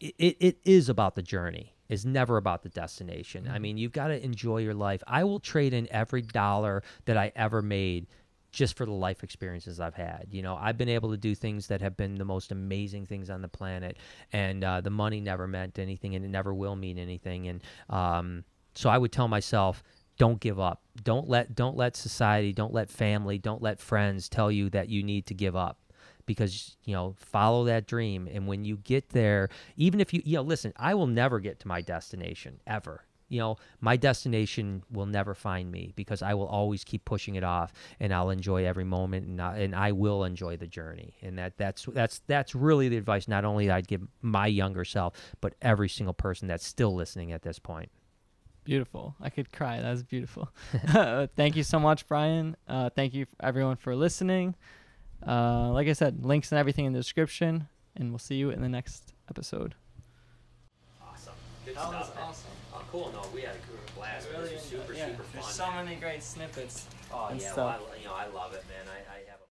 it, it is about the journey is never about the destination. Mm-hmm. I mean, you've got to enjoy your life. I will trade in every dollar that I ever made just for the life experiences I've had. You know, I've been able to do things that have been the most amazing things on the planet, and uh, the money never meant anything, and it never will mean anything. And um, so I would tell myself, don't give up. Don't let don't let society, don't let family, don't let friends tell you that you need to give up because you know follow that dream. And when you get there even if you you know listen i will never get to my destination ever. You know my destination will never find me because i will always keep pushing it off and i'll enjoy every moment and I, and I will enjoy the journey. And that that's that's that's really the advice not only i'd give my younger self but every single person that's still listening at this point. Beautiful. I could cry. That was beautiful. Thank you so much brian. Uh, thank you everyone for listening uh, like I said, links and everything in the description, and we'll see you in the next episode. Awesome. Good that stuff. Was awesome. Oh, cool. No, we had a blast. Really super, yeah, super fun. There's so many great snippets. Oh yeah, well, I, you know I love it, man. I, I have.